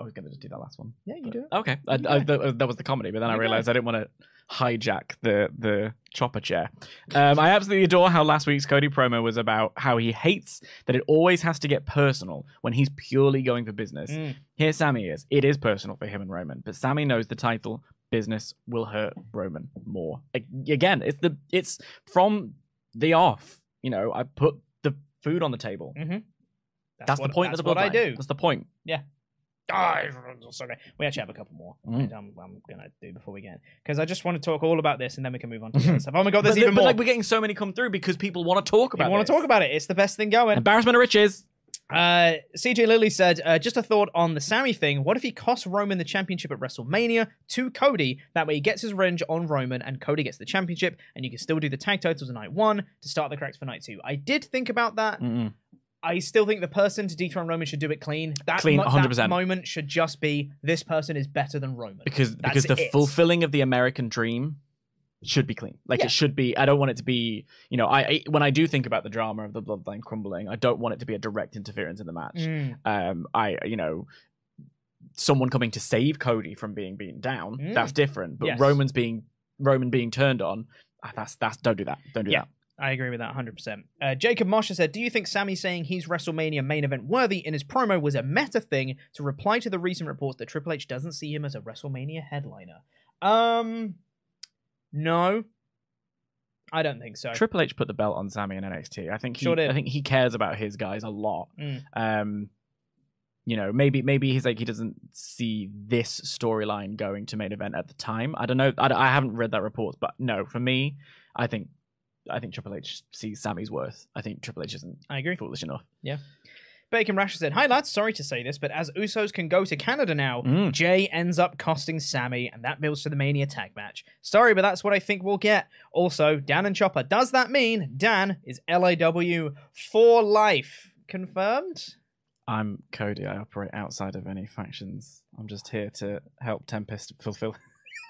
B: I was going to just do that last one.
A: Yeah, you do it.
B: Okay, I, I, that, that was the comedy, but then I realized I didn't want to hijack the the chopper chair. Um, I absolutely adore how last week's Cody promo was about how he hates that it always has to get personal when he's purely going for business.
A: Mm.
B: Here, Sami is. It is personal for him and Roman, but Sami knows the title business will hurt Roman more. Again, it's the it's from the off. You know, I put the food on the table.
A: Mm-hmm.
B: That's, the point
A: That's
B: of the
A: what I do.
B: That's the point.
A: Ah, sorry. Sorry, we actually have a couple more.
B: Mm.
A: I'm, I'm gonna do before we get because I just want to talk all about this and then we can move on to <laughs> the other stuff. Oh my god, there's
B: but,
A: even
B: but,
A: more.
B: like we're getting so many come through because people want to talk about.
A: want to talk about it? It's the best thing going.
B: Embarrassment of riches.
A: Uh, CJ Lilly said, uh, just a thought on the Sami thing. What if he costs Roman the championship at WrestleMania to Cody? That way he gets his revenge on Roman and Cody gets the championship and you can still do the tag titles on night one to start the cracks for night two. I did think about that.
B: Mm-mm.
A: I still think the person to dethrone Roman should do it clean. That,
B: Clean,
A: mo-
B: 100%.
A: that moment should just be this person is better than Roman.
B: because
A: That's
B: because the
A: it.
B: fulfilling of the American dream should be clean. Like
A: Yeah.
B: it should be. I don't want it to be. You know, I, I when I do think about the drama of the bloodline crumbling, I don't want it to be a direct interference in the match.
A: Mm.
B: Um, I you know. Someone coming to save Cody from being beaten down,
A: Mm.
B: that's different. But
A: Yes.
B: Roman's being Roman being turned on, ah, that's that's don't do that. Don't do
A: Yeah.
B: that.
A: I agree with that 100%. Uh, Jacob Mosher said, Do you think Sami saying he's WrestleMania main event worthy in his promo was a meta thing to reply to the recent reports that Triple H doesn't see him as a WrestleMania headliner? Um, no. I don't think so.
B: Triple H put the belt on Sami in NXT. I think he,
A: Sure did.
B: I think he cares about his guys a lot.
A: Mm.
B: Um, you know, maybe maybe he's like he doesn't see this storyline going to main event at the time. I don't know. I, I haven't read that report, but no, for me, I think I think Triple H sees Sami's worth. I think Triple H isn't
A: I agree.
B: foolish enough. Yeah.
A: Bacon Rasher said, Hi lads, sorry to say this, but as Usos can go to Canada now,
B: Mm.
A: Jay ends up costing Sami, and that builds to the Mania tag match. Sorry, but that's what I think we'll get. Also, Dan and Chopper, does that mean Dan is LAW for life? Confirmed?
B: I'm Cody. I operate outside of any factions. I'm just here to help Tempest fulfill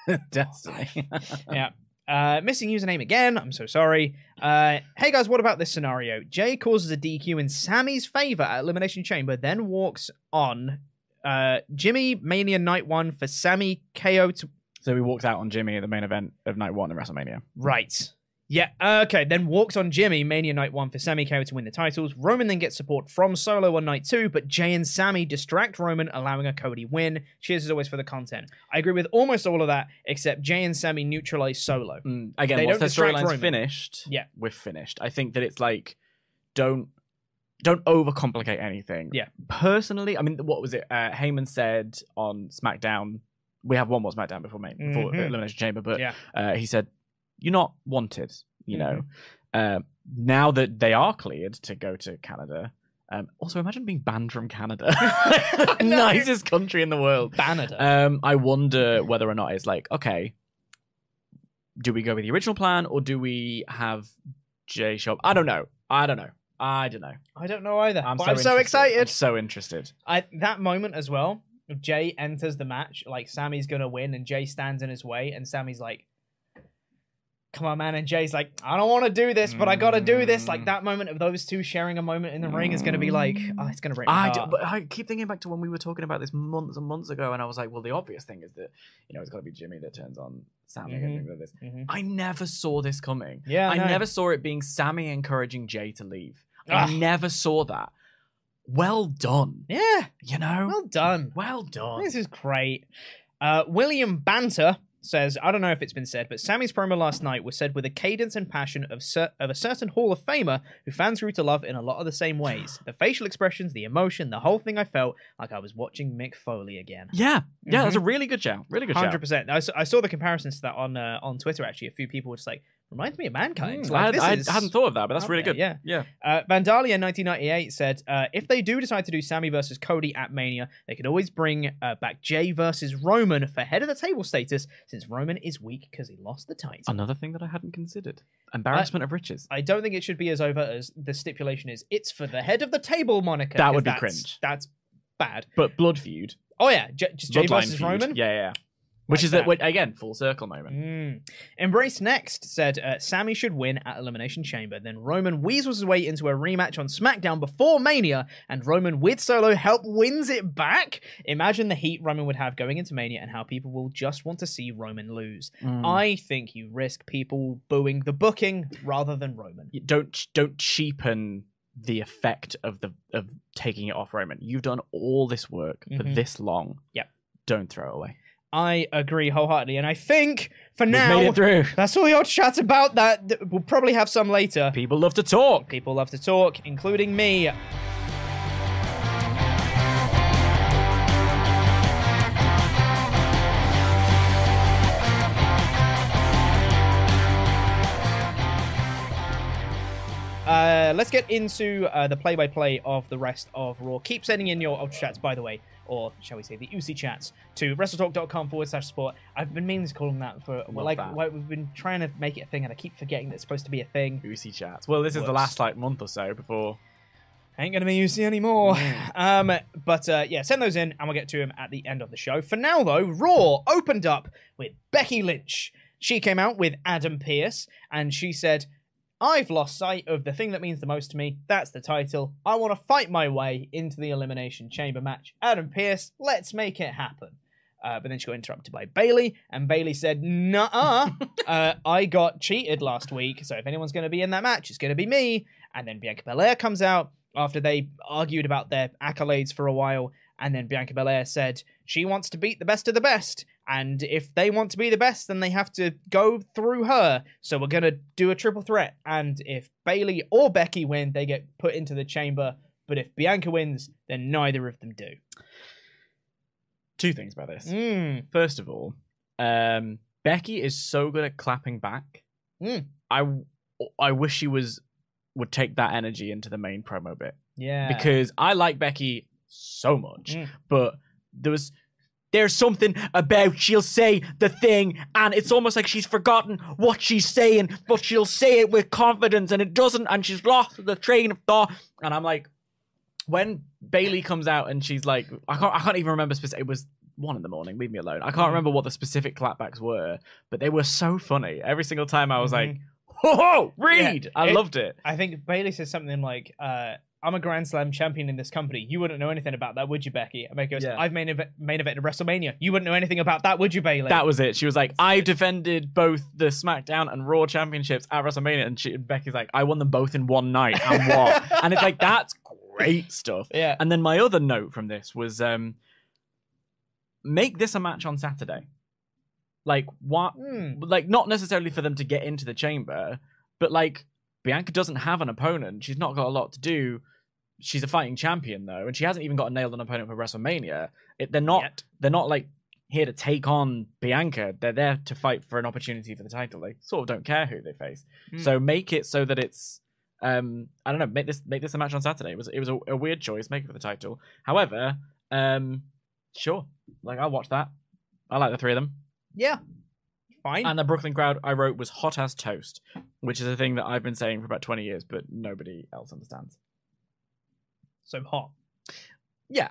B: <laughs> destiny.
A: yeah. <laughs> Uh, missing username again. I'm so sorry. Uh, hey guys, what about this scenario? Jay causes a DQ in Sami's favor at Elimination Chamber, then walks on uh, Jimmy Mania Night One for Sami KO to
B: so he walks out on Jimmy at the main event of night one in WrestleMania.
A: Right. Yeah, okay, then walks on Jimmy, Mania Night 1 for Sami KO to win the titles. Roman then gets support from Solo on Night 2, but Jay and Sami distract Roman, allowing a Cody win. Cheers as always for the content. I agree with almost all of that, except Jay and Sami neutralize Solo.
B: Mm, again,
A: They
B: once their storyline's finished,
A: Yeah.
B: we're finished. I think that it's like don't don't overcomplicate anything.
A: Yeah.
B: Personally, I mean, what was it? Uh, Heyman said on SmackDown. We have one more SmackDown before main, before
A: Mhm.
B: Elimination Chamber, but
A: Yeah.
B: uh, he said, "You're not wanted." You know.
A: Mm-hmm.
B: Uh, now that they are cleared to go to Canada. Um, also, imagine being banned from Canada, <laughs> <laughs> nicest country in the world.
A: Banada.
B: Um, I wonder whether or not it's like, okay, do we go with the original plan or do we have Jay show up? I don't know. I don't know. I don't know.
A: I don't know either.
B: I'm, so,
A: I'm so excited.
B: I'm so interested.
A: I, that moment as well, Jay enters the match, like Sami's gonna win, and Jay stands in his way, and Sami's like, "Come on, man!" And Jay's like, "I don't want to do this, but I gotta do this." Like
B: Mm.
A: that moment of those two sharing a moment in the ring is gonna be like, oh, it's gonna break my
B: I,
A: heart.
B: d- but I keep thinking back to when we were talking about this months and months ago, and I was like, well, the obvious thing is that you know it's got to be Jimmy that turns on Sami
A: Mhm.
B: and things like this.
A: Mhm.
B: I never saw this coming.
A: Yeah, I know.
B: never saw it being Sami encouraging Jay to leave.
A: Ugh.
B: I never saw that. Well done.
A: Yeah,
B: You know.
A: well done.
B: Well done.
A: This is great. Uh, William Banter says, I don't know if it's been said, but Sami's promo last night was said with a cadence and passion of, cer- of a certain Hall of Famer who fans grew to love in a lot of the same ways. The facial expressions, the emotion, the whole thing, I felt like I was watching Mick Foley again.
B: Yeah, yeah, that's a really good shout. Really good shout.
A: Hundred percent. I saw, I saw the comparisons to that on uh, on Twitter. Actually, a few people were just like, "Reminds me of Mankind."
B: Mm,
A: Like,
B: I, had-
A: this
B: I
A: is-
B: hadn't thought of that, but that's
A: up
B: really good.
A: yeah.
B: yeah.
A: Uh, Vandalia 1998 said, uh, if they do decide to do Sami versus Cody at Mania, they could always bring uh, back Jay versus Roman for head of the table status, since Roman is weak because he lost the title.
B: Another thing that I hadn't considered: embarrassment of riches.
A: I don't think it should be as over as the stipulation is. It's for the head of the table moniker.
B: That would be
A: that's-
B: cringe.
A: That's bad.
B: But blood feud,
A: Oh yeah, J- just Jay versus
B: feud.
A: Roman.
B: Yeah, yeah. Which
A: Like
B: is
A: that.
B: that again full circle moment.
A: Mm. Embrace Next said uh, Sami should win at Elimination Chamber. Then Roman weasels his way into a rematch on SmackDown before Mania, and Roman with Solo help wins it back. Imagine the heat Roman would have going into Mania and how people will just want to see Roman lose.
B: Mm.
A: I think you risk people booing the booking rather than Roman.
B: You don't don't cheapen the effect of the of taking it off Roman. You've done all this work for
A: Mhm.
B: this long.
A: Yep.
B: Don't throw it away.
A: I agree wholeheartedly, and I think for
B: We've
A: now
B: made it through.
A: that's all odd chat about that. Th- We'll probably have some later.
B: People love to talk.
A: People love to talk, including me. Uh, let's get into uh, the play-by-play of the rest of Raw. Keep sending in your ultra chats, by the way, or shall we say the UC chats, to WrestleTalk.com forward slash support. I've been meaning to call them that for well, like
B: that.
A: we've been trying to make it a thing, and I keep forgetting that it's supposed to be a thing.
B: Goosey chats. Well, this is the last like month or so before.
A: Ain't gonna be UC anymore. Um, but uh, yeah, send those in, and we'll get to them at the end of the show. For now, though, Raw opened up with Becky Lynch. She came out with Adam Pearce, and she said, "I've lost sight of the thing that means the most to me. That's the title. I want to fight my way into the Elimination Chamber match. Adam Pearce, let's make it happen." Uh, but then she got interrupted by Bayley, and Bayley said, "Nah, <laughs> uh, I got cheated last week. So if anyone's going to be in that match, it's going to be me." And then Bianca Belair comes out after they argued about their accolades for a while, and then Bianca Belair said she wants to beat the best of the best, And if they want to be the best, then they have to go through her. So we're going to do a triple threat. And if Bayley or Becky win, they get put into the chamber. But if Bianca wins, then neither of them do.
B: Two things about this.
A: Mm.
B: First of all, um, Becky is so good at clapping back.
A: Mm.
B: I I wish she was would take that energy into the main promo bit
A: Yeah.
B: because I like Becky so much,
A: Mm.
B: but there was there's something about she'll say the thing and it's almost like she's forgotten what she's saying, but she'll say it with confidence and it doesn't, and she's lost the train of thought. And I'm like, when Bayley comes out and she's like, I can't, I can't even remember specific. It was one in the morning. Leave me alone. I can't remember what the specific clapbacks were, but they were so funny. Every single time I was like, ho ho, read. I
A: it-
B: loved it.
A: I think Bayley says something like, uh, I'm a Grand Slam champion in this company. You wouldn't know anything about that, would you, Becky? And Becky goes,
B: Yeah.
A: I've main, event, main evented WrestleMania. You wouldn't know anything about that, would you, Bayley?
B: That was it. She was like, I defended both the SmackDown and Raw championships at WrestleMania, and she, Becky's like, I won them both in one night, and what? <laughs> and it's like that's great stuff.
A: Yeah.
B: And then my other note from this was, um, make this a match on Saturday. Like what?
A: Hmm.
B: Like not necessarily for them to get into the chamber, but like Bianca doesn't have an opponent. She's not got a lot to do. She's a fighting champion though, and she hasn't even got a nailed on opponent for WrestleMania. It, they're not.
A: Yet.
B: They're not like here to take on Bianca. They're there to fight for an opportunity for the title. They sort of don't care who they face.
A: Mm.
B: So make it so that it's um I don't know, make this make this a match on Saturday. It was it was a, a weird choice, make it for the title. However, um sure. Like I'll watch that. I like the three of them.
A: Yeah. Fine.
B: And the Brooklyn crowd I wrote was hot as toast, which is a thing that I've been saying for about 20 years, but nobody else understands.
A: so hot.
B: Yeah,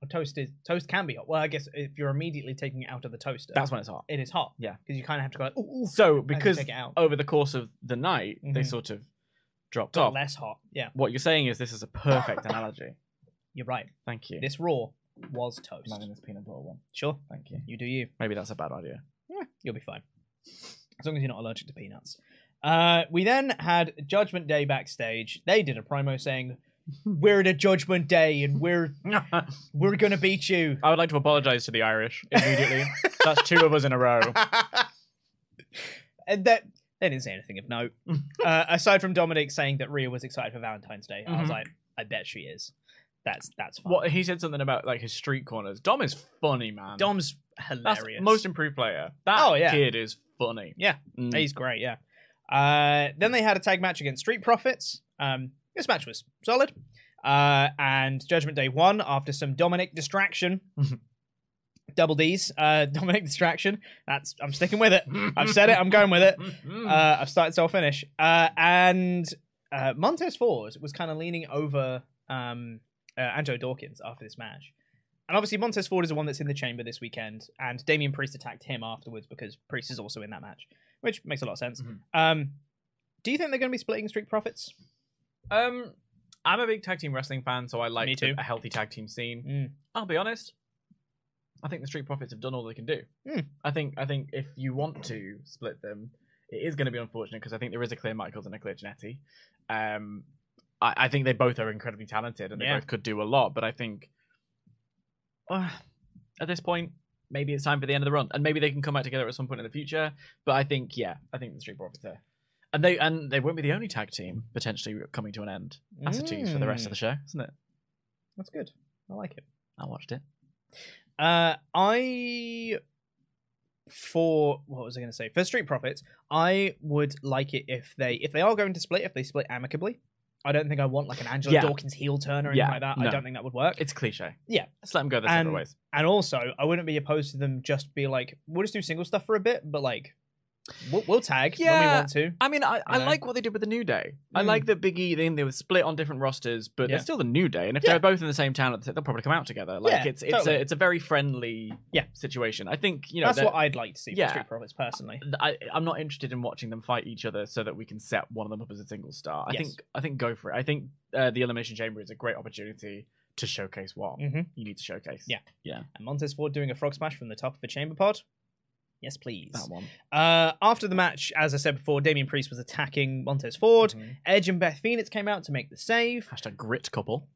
A: Well, toast is toast can be hot. Well, I guess if you're immediately taking it out of the toaster,
B: that's when it's hot.
A: it is hot.
B: Yeah.
A: because you kind of have to go. Like, ooh, ooh,
B: So because
A: take it out,
B: over the course of the night they
A: Mhm.
B: sort of dropped
A: got
B: off.
A: less hot. Yeah,
B: What you're saying is this is a perfect analogy. <laughs>
A: you're right.
B: Thank you.
A: This raw was toast.
B: Imagine this peanut butter one.
A: Sure,
B: Thank you.
A: you do you.
B: Maybe that's a bad idea.
A: Yeah, you'll be fine. As long as you're not allergic to peanuts. Uh, we then had Judgment Day backstage. They did a promo saying, "We're at a Judgment Day and we're <laughs> we're gonna beat you."
B: I would like to apologize to the Irish immediately. That's two of us in a row.
A: and that they didn't say anything of note. <laughs> uh, aside from Dominic saying that Rhea was excited for Valentine's Day, I was
B: Mhm.
A: like, I bet she is. That's that's fine.
B: What he said something about like his street corners. Dom is funny, man.
A: Dom's
B: That's
A: hilarious.
B: most improved player. That
A: Oh, yeah.
B: kid is funny.
A: yeah,
B: Mm.
A: he's great. Yeah. Uh, then they had a tag match against Street Profits. Um, this match was solid. Uh, and Judgment Day won after some Dominic distraction. <laughs> Double D's. Uh, <laughs> Dominic distraction. That's I'm sticking with it. I've said it. I'm going with it. <laughs> Uh, I've started self finish. Uh, and uh, Montez Ford was kind of leaning over um, uh, Angelo Dawkins after this match. And obviously, Montez Ford is the one that's in the chamber this weekend, and Damian Priest attacked him afterwards because Priest is also in that match, which makes a lot of sense.
B: Mhm.
A: Um, do you think they're going to be splitting Street Profits?
B: Um, I'm a big tag team wrestling fan, so I like a healthy tag team scene.
A: Mm.
B: I'll be honest. I think the Street Profits have done all they can do.
A: Hmm.
B: I think I think if you want to split them, it is going to be unfortunate because I think there is a clear Michaels and a clear Jannetty. Um, I, I think they both are incredibly talented and they
A: Yeah.
B: both could do a lot, but I think uh, at this point, maybe it's time for the end of the run, and maybe they can come back together at some point in the future. But I think, yeah, I think the Street Profits are. And they and they won't be the only tag team potentially coming to an end. That's a tease for the rest of the show, isn't it?
A: That's good. I like it.
B: I watched it.
A: Uh, I for what was I going to say for Street Profits, I would like it if they if they are going to split, if they split amicably. I don't think I want like an Angelo
B: Yeah.
A: Dawkins heel turn or anything
B: Yeah,
A: like that.
B: no.
A: I don't think that would work.
B: It's cliche.
A: Yeah.
B: Let's let them go their separate ways.
A: And also, I wouldn't be opposed to them just be like, we'll just do single stuff for a bit, but like, we'll, we'll tag when we
B: Yeah.
A: want to.
B: I mean, I, I
A: know?
B: like what they did with the New Day. I
A: Mm.
B: like that Big E, they, they were split on different rosters, but
A: Yeah.
B: they're still the New Day. And if
A: Yeah.
B: they're both in the same town, they'll probably come out together. Like
A: Yeah,
B: it's it's
A: totally.
B: a it's a very friendly
A: Yeah.
B: situation. I think you know
A: That's what I'd like to see
B: yeah.
A: for Street Profits personally.
B: I, I'm not interested in watching them fight each other so that we can set one of them up as a single star. I
A: Yes.
B: think I think go for it. I think uh, the Elimination Chamber is a great opportunity to showcase what
A: Mm-hmm.
B: you need to showcase.
A: Yeah.
B: yeah,
A: And Montez Ford doing a frog smash from the top of the chamber pod. Yes, please.
B: that one.
A: Uh, after the match, as I said before, Damian Priest was attacking Montez Ford.
B: Mhm.
A: Edge and Beth Phoenix came out to make the save.
B: Hashtag grit couple.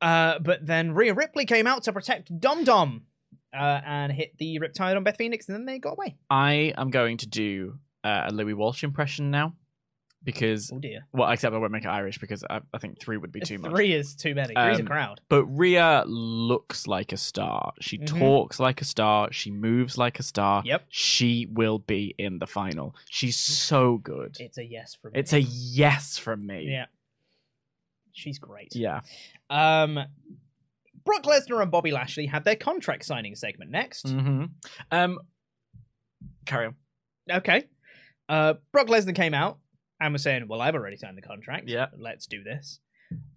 A: Uh, but then Rhea Ripley came out to protect Dom Dom. uh, and hit the Riptide on Beth Phoenix, and then they got away.
B: I am going to do uh, a Louis Walsh impression now because,
A: Oh dear.
B: well, except I won't make it Irish because I, I think three would be too much.
A: Three is too many. Three's a
B: Um,
A: crowd.
B: But Rhea looks like a star. She
A: Mhm.
B: talks like a star. She moves like a star.
A: Yep.
B: She will be in the final. She's so good.
A: It's a yes from me.
B: It's a yes from me.
A: yeah. She's great.
B: Yeah.
A: Um, Brock Lesnar and Bobby Lashley had their contract signing segment next.
B: Mm-hmm. Um, carry on.
A: Okay. Uh, Brock Lesnar came out and was saying, "Well, I've already signed the contract.
B: Yeah.
A: let's do this."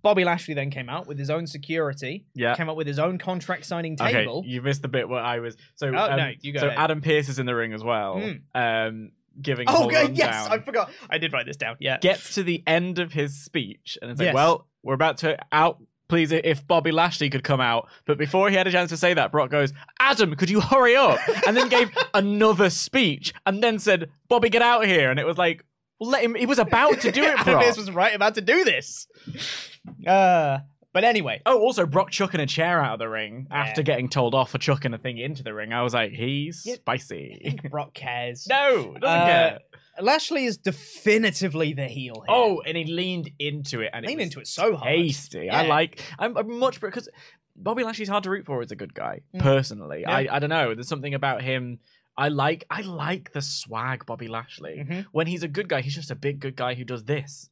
A: Bobby Lashley then came out with his own security.
B: Yeah.
A: Came out with his own contract signing
B: Okay,
A: table.
B: you missed the bit where I was. So,
A: Oh,
B: um,
A: no, you go
B: so
A: ahead.
B: Adam Pearce is in the ring as well,
A: Mm.
B: um, giving. a
A: Oh, good. <laughs> Yes. I forgot. I did write this down. Yeah.
B: Gets to the end of his speech, and it's like,
A: Yes.
B: "Well, we're about to out." Please, if Bobby Lashley could come out, but before he had a chance to say that, Brock goes, "Adam, could you hurry up?" And then gave <laughs> another speech, and then said, "Bobby, get out here!" And it was like, well, "Let him." He was about to do it, <laughs> Brock.
A: Pearce was right about to do this. Uh, but anyway,
B: Oh, also Brock chucking a chair out of the ring after getting told off for chucking a thing into the ring. I was like, he's
A: Yeah.
B: spicy. <laughs>
A: Brock cares.
B: no, doesn't
A: Uh,
B: care.
A: Lashley is definitively the heel here.
B: Oh, and he leaned into it and
A: lean
B: it was
A: into it so hard.
B: tasty. I
A: Yeah.
B: like. I'm, I'm much because Bobby Lashley's hard to root for as a good guy.
A: Mm.
B: Personally,
A: Yeah.
B: I I don't know. There's something about him. I like I like the swag Bobby Lashley.
A: Mhm.
B: When he's a good guy, he's just a big good guy who does this.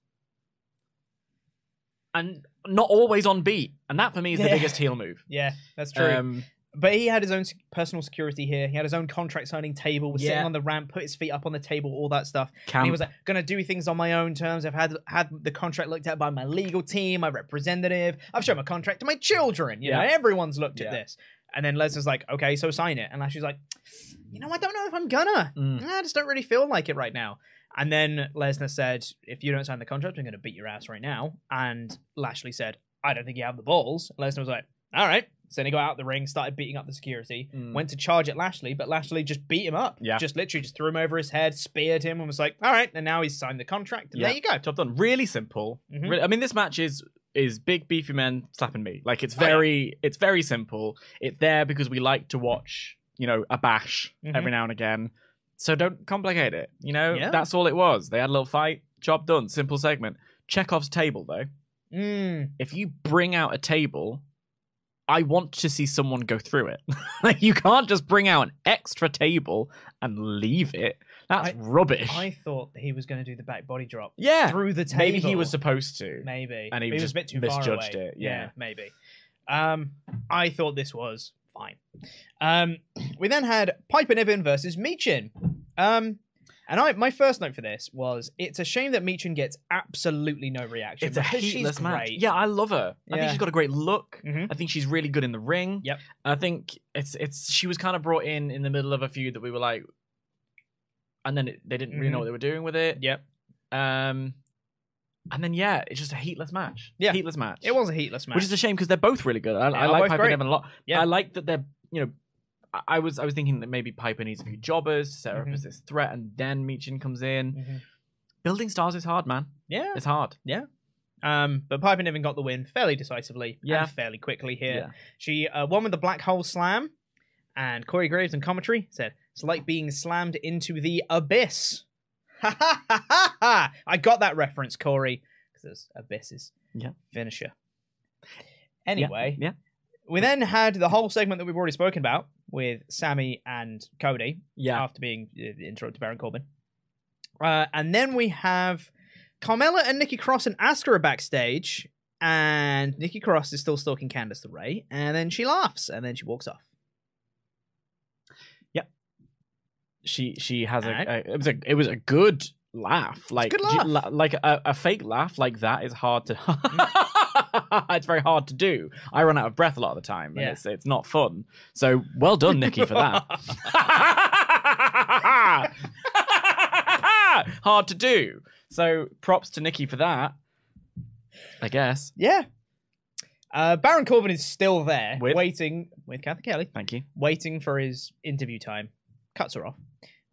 B: And not always on beat. And that for me is the biggest heel move. <laughs>
A: Yeah, that's true.
B: Um,
A: But he had his own personal security here. He had his own contract signing table, was sitting on the ramp, put his feet up on the table, all that stuff. He was like, gonna do things on my own terms. I've had had the contract looked at by my legal team, my representative. I've shown my contract to my children. You know,
B: Yeah.
A: everyone's looked at this. And then Lesnar's like, okay, so sign it. And Lashley's like, you know, I don't know if I'm gonna.
B: Mm.
A: I just don't really feel like it right now. And then Lesnar said, if you don't sign the contract, I'm gonna beat your ass right now. And Lashley said, I don't think you have the balls. Lesnar was like, all right. So then he got out the ring, started beating up the security,
B: Mm.
A: went to charge at Lashley, but Lashley just beat him up.
B: Yeah.
A: Just literally just threw him over his head, speared him, and was like, all right. And now he's signed the contract. And
B: Yeah.
A: there you go.
B: Job done. Really simple.
A: Mhm.
B: Re- I mean, this match is is big beefy men slapping me. Like it's very it's very simple. It's there because we like to watch, you know, a bash
A: Mhm.
B: every now and again. So don't complicate it. You know,
A: Yeah.
B: that's all it was. They had a little fight, job done, simple segment. Chekhov's table though.
A: Mm.
B: If you bring out a table, I want to see someone go through it. <laughs> like you can't just bring out an extra table and leave it. That's
A: I-
B: rubbish.
A: I thought he was going to do the back body drop
B: yeah.
A: through the table.
B: Maybe he was supposed to.
A: Maybe.
B: And he
A: But was
B: just
A: a bit too far
B: misjudged it, yeah.
A: maybe. Um, I thought this was fine. Um, we then had Piper Niven versus Michin. Um, and I, my first note for this was it's a shame that Michin gets absolutely no reaction.
B: It's a
A: she's
B: heatless match.
A: great.
B: Yeah, I love her. I think she's got a great look.
A: Mhm.
B: I think she's really good in the ring.
A: Yep.
B: I think it's it's she was kind of brought in in the middle of a feud that we were like, and then it, they didn't really know
A: Mhm.
B: what they were doing with it.
A: Yep.
B: Um, and then yeah, it's just a heatless match.
A: Yeah.
B: heatless match.
A: It was a heatless match.
B: which is a shame because they're both really good. I, I like Piper
A: great.
B: Niven a lot.
A: Yeah.
B: I like that they're you know. I- I was I was thinking that maybe Piper needs a few jobbers to set her up as this threat, and then Michin comes in.
A: Mhm.
B: Building stars is hard, man.
A: yeah.
B: It's hard. Yeah.
A: Um, but Piper Niven got the win fairly decisively
B: Yeah.
A: and fairly quickly here.
B: Yeah.
A: She uh, won with the black hole slam, and Corey Graves in commentary said it's like being slammed into the abyss. <laughs> Ha ha ha ha! ha. I got that reference, Corey, because there's abysses.
B: Yeah.
A: Finisher. Anyway,
B: yeah.
A: we then had the whole segment that we've already spoken about with Sami and Cody
B: Yeah.
A: after being uh, interrupted by Baron Corbin. Uh, and then we have Carmella and Nikki Cross and Asuka are backstage, and Nikki Cross is still stalking Candice LeRae, and then she laughs, and then she walks off.
B: She she has a, a it was a it was a good laugh like
A: good
B: do you- like a, a fake laugh like that is hard to <laughs> it's very hard to do i run out of breath a lot of the time and
A: Yeah.
B: it's it's not fun so well done nikki for that <laughs> hard to do so props to nikki for that i guess
A: Yeah. Uh, Baron Corbin is still there,
B: With?
A: waiting with Cathy Kelley,
B: thank you
A: waiting for his interview time. Cuts her off.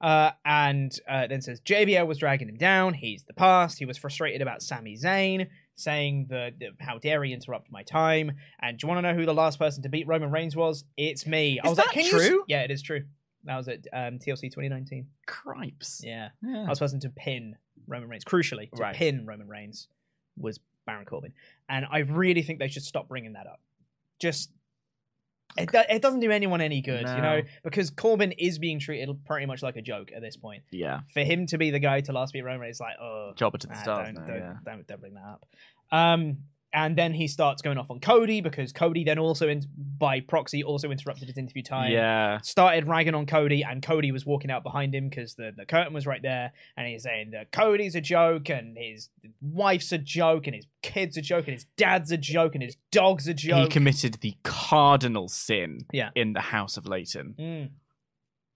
A: Uh, and uh, then says JBL was dragging him down. He's the past. He was frustrated about Sami Zayn, saying that how dare he interrupt my time. And do you want to know who the last person to beat Roman Reigns was? It's me. I
B: Is
A: was
B: that
A: like, Can You...
B: true?
A: Yeah, it is true. That was at um, TLC 2019.
B: Cripes.
A: Yeah.
B: Yeah.
A: I was person to pin Roman Reigns. Crucially, to
B: Right.
A: pin Roman Reigns was Baron Corbin, and I really think they should stop bringing that up. Just it, do- it doesn't do anyone any good, you know, because Corbin is being treated pretty much like a joke at this point.
B: Yeah.
A: For him to be the guy to last beat Roman, it's like, oh,
B: Jobber to the
A: nah,
B: stars
A: don't,
B: now,
A: don't,
B: yeah.
A: don't, don't bring that up. Um, and then he starts going off on Cody because Cody then also, in, by proxy, also interrupted his interview time
B: Yeah.
A: started ragging on Cody, and Cody was walking out behind him because the, the curtain was right there, and he's saying that Cody's a joke, and his wife's a joke, and his kid's a joke, and his dad's a joke, and his dog's a joke.
B: He committed the cardinal sin
A: Yeah.
B: in the House of Leighton.
A: Mm.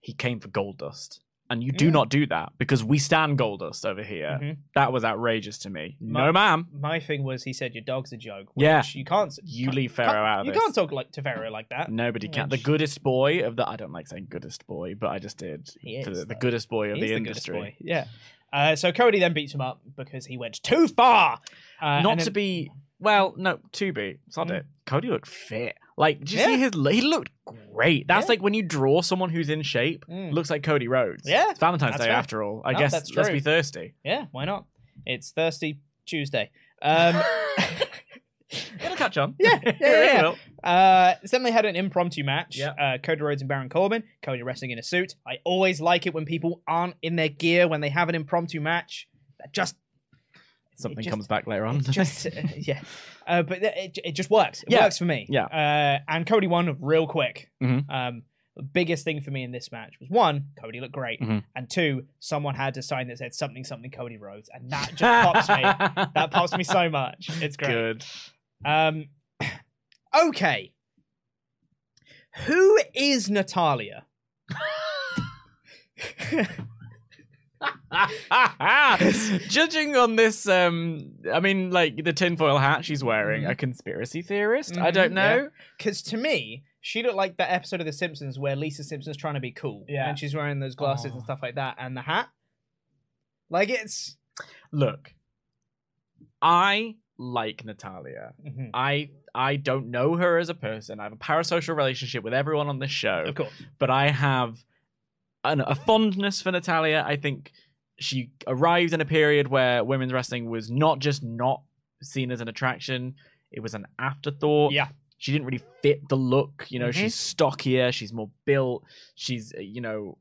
B: He came for Goldust. And you do
A: Mm.
B: not do that because we stand Goldust over here.
A: Mhm.
B: That was outrageous to me.
A: My-
B: no, ma'am.
A: My thing was he said your dog's a joke. Which
B: Yeah.
A: you can't.
B: You
A: can't-
B: leave Pharaoh out of
A: You
B: this.
A: can't talk like to Pharaoh like that.
B: Nobody can. The goodest boy of the. I don't like saying goodest boy, but I just did.
A: He is,
B: the, the goodest boy of
A: He's
B: the,
A: the
B: industry.
A: boy. Yeah. Uh, so Cody then beats him up because he went too far. Uh,
B: Not to
A: then-
B: be. Well, no, to be. Sod
A: Mm.
B: it. Cody looked fit. Like, did you
A: Yeah.
B: see his. He looked great. That's
A: Yeah.
B: like when you draw someone who's in shape,
A: Mm.
B: looks like Cody Rhodes.
A: Yeah,
B: It's Valentine's Day
A: fair.
B: after all. I
A: No,
B: guess let's be thirsty.
A: Yeah, why not? It's Thirsty Tuesday. Um, <laughs>
B: It'll catch on.
A: Yeah, <laughs> yeah, yeah.
B: will.
A: Uh, then they had an impromptu match.
B: Yeah.
A: Uh, Cody Rhodes and Baron Corbin. Cody wrestling in a suit. I always like it when people aren't in their gear when they have an impromptu match. That just,
B: Something
A: just-
B: comes back later on. <laughs>
A: just, uh, yeah. Uh, but it, it just works. It
B: Yeah.
A: works for me.
B: Yeah.
A: Uh, and Cody won real quick.
B: Mhm.
A: Um, the biggest thing for me in this match was one, Cody looked great,
B: Mhm.
A: and two, someone had a sign that said something something Cody Rhodes, and that just pops me. <laughs> That pops me so much. It's great.
B: Good.
A: Um, <clears throat> okay. Who is Natalya? <laughs> <laughs>
B: Judging on this, um, I mean, like the tinfoil hat she's wearing, a conspiracy theorist. I don't
A: Mhm,
B: know.
A: Because to me, she looked like that episode of The Simpsons where Lisa Simpson's trying to be cool.
B: Yeah.
A: And she's wearing those glasses and
B: Oh.
A: stuff like that, and the hat. Like it's.
B: Look, I like Natalya.
A: Mhm.
B: I I don't know her as a person. I have a parasocial relationship with everyone on this show.
A: Of course.
B: but I have an, a fondness for Natalya. I think she arrived in a period where women's wrestling was not just not seen as an attraction; it was an afterthought.
A: Yeah.
B: She didn't really fit the look. You know,
A: Mhm.
B: she's stockier. She's more built. She's, uh, you know,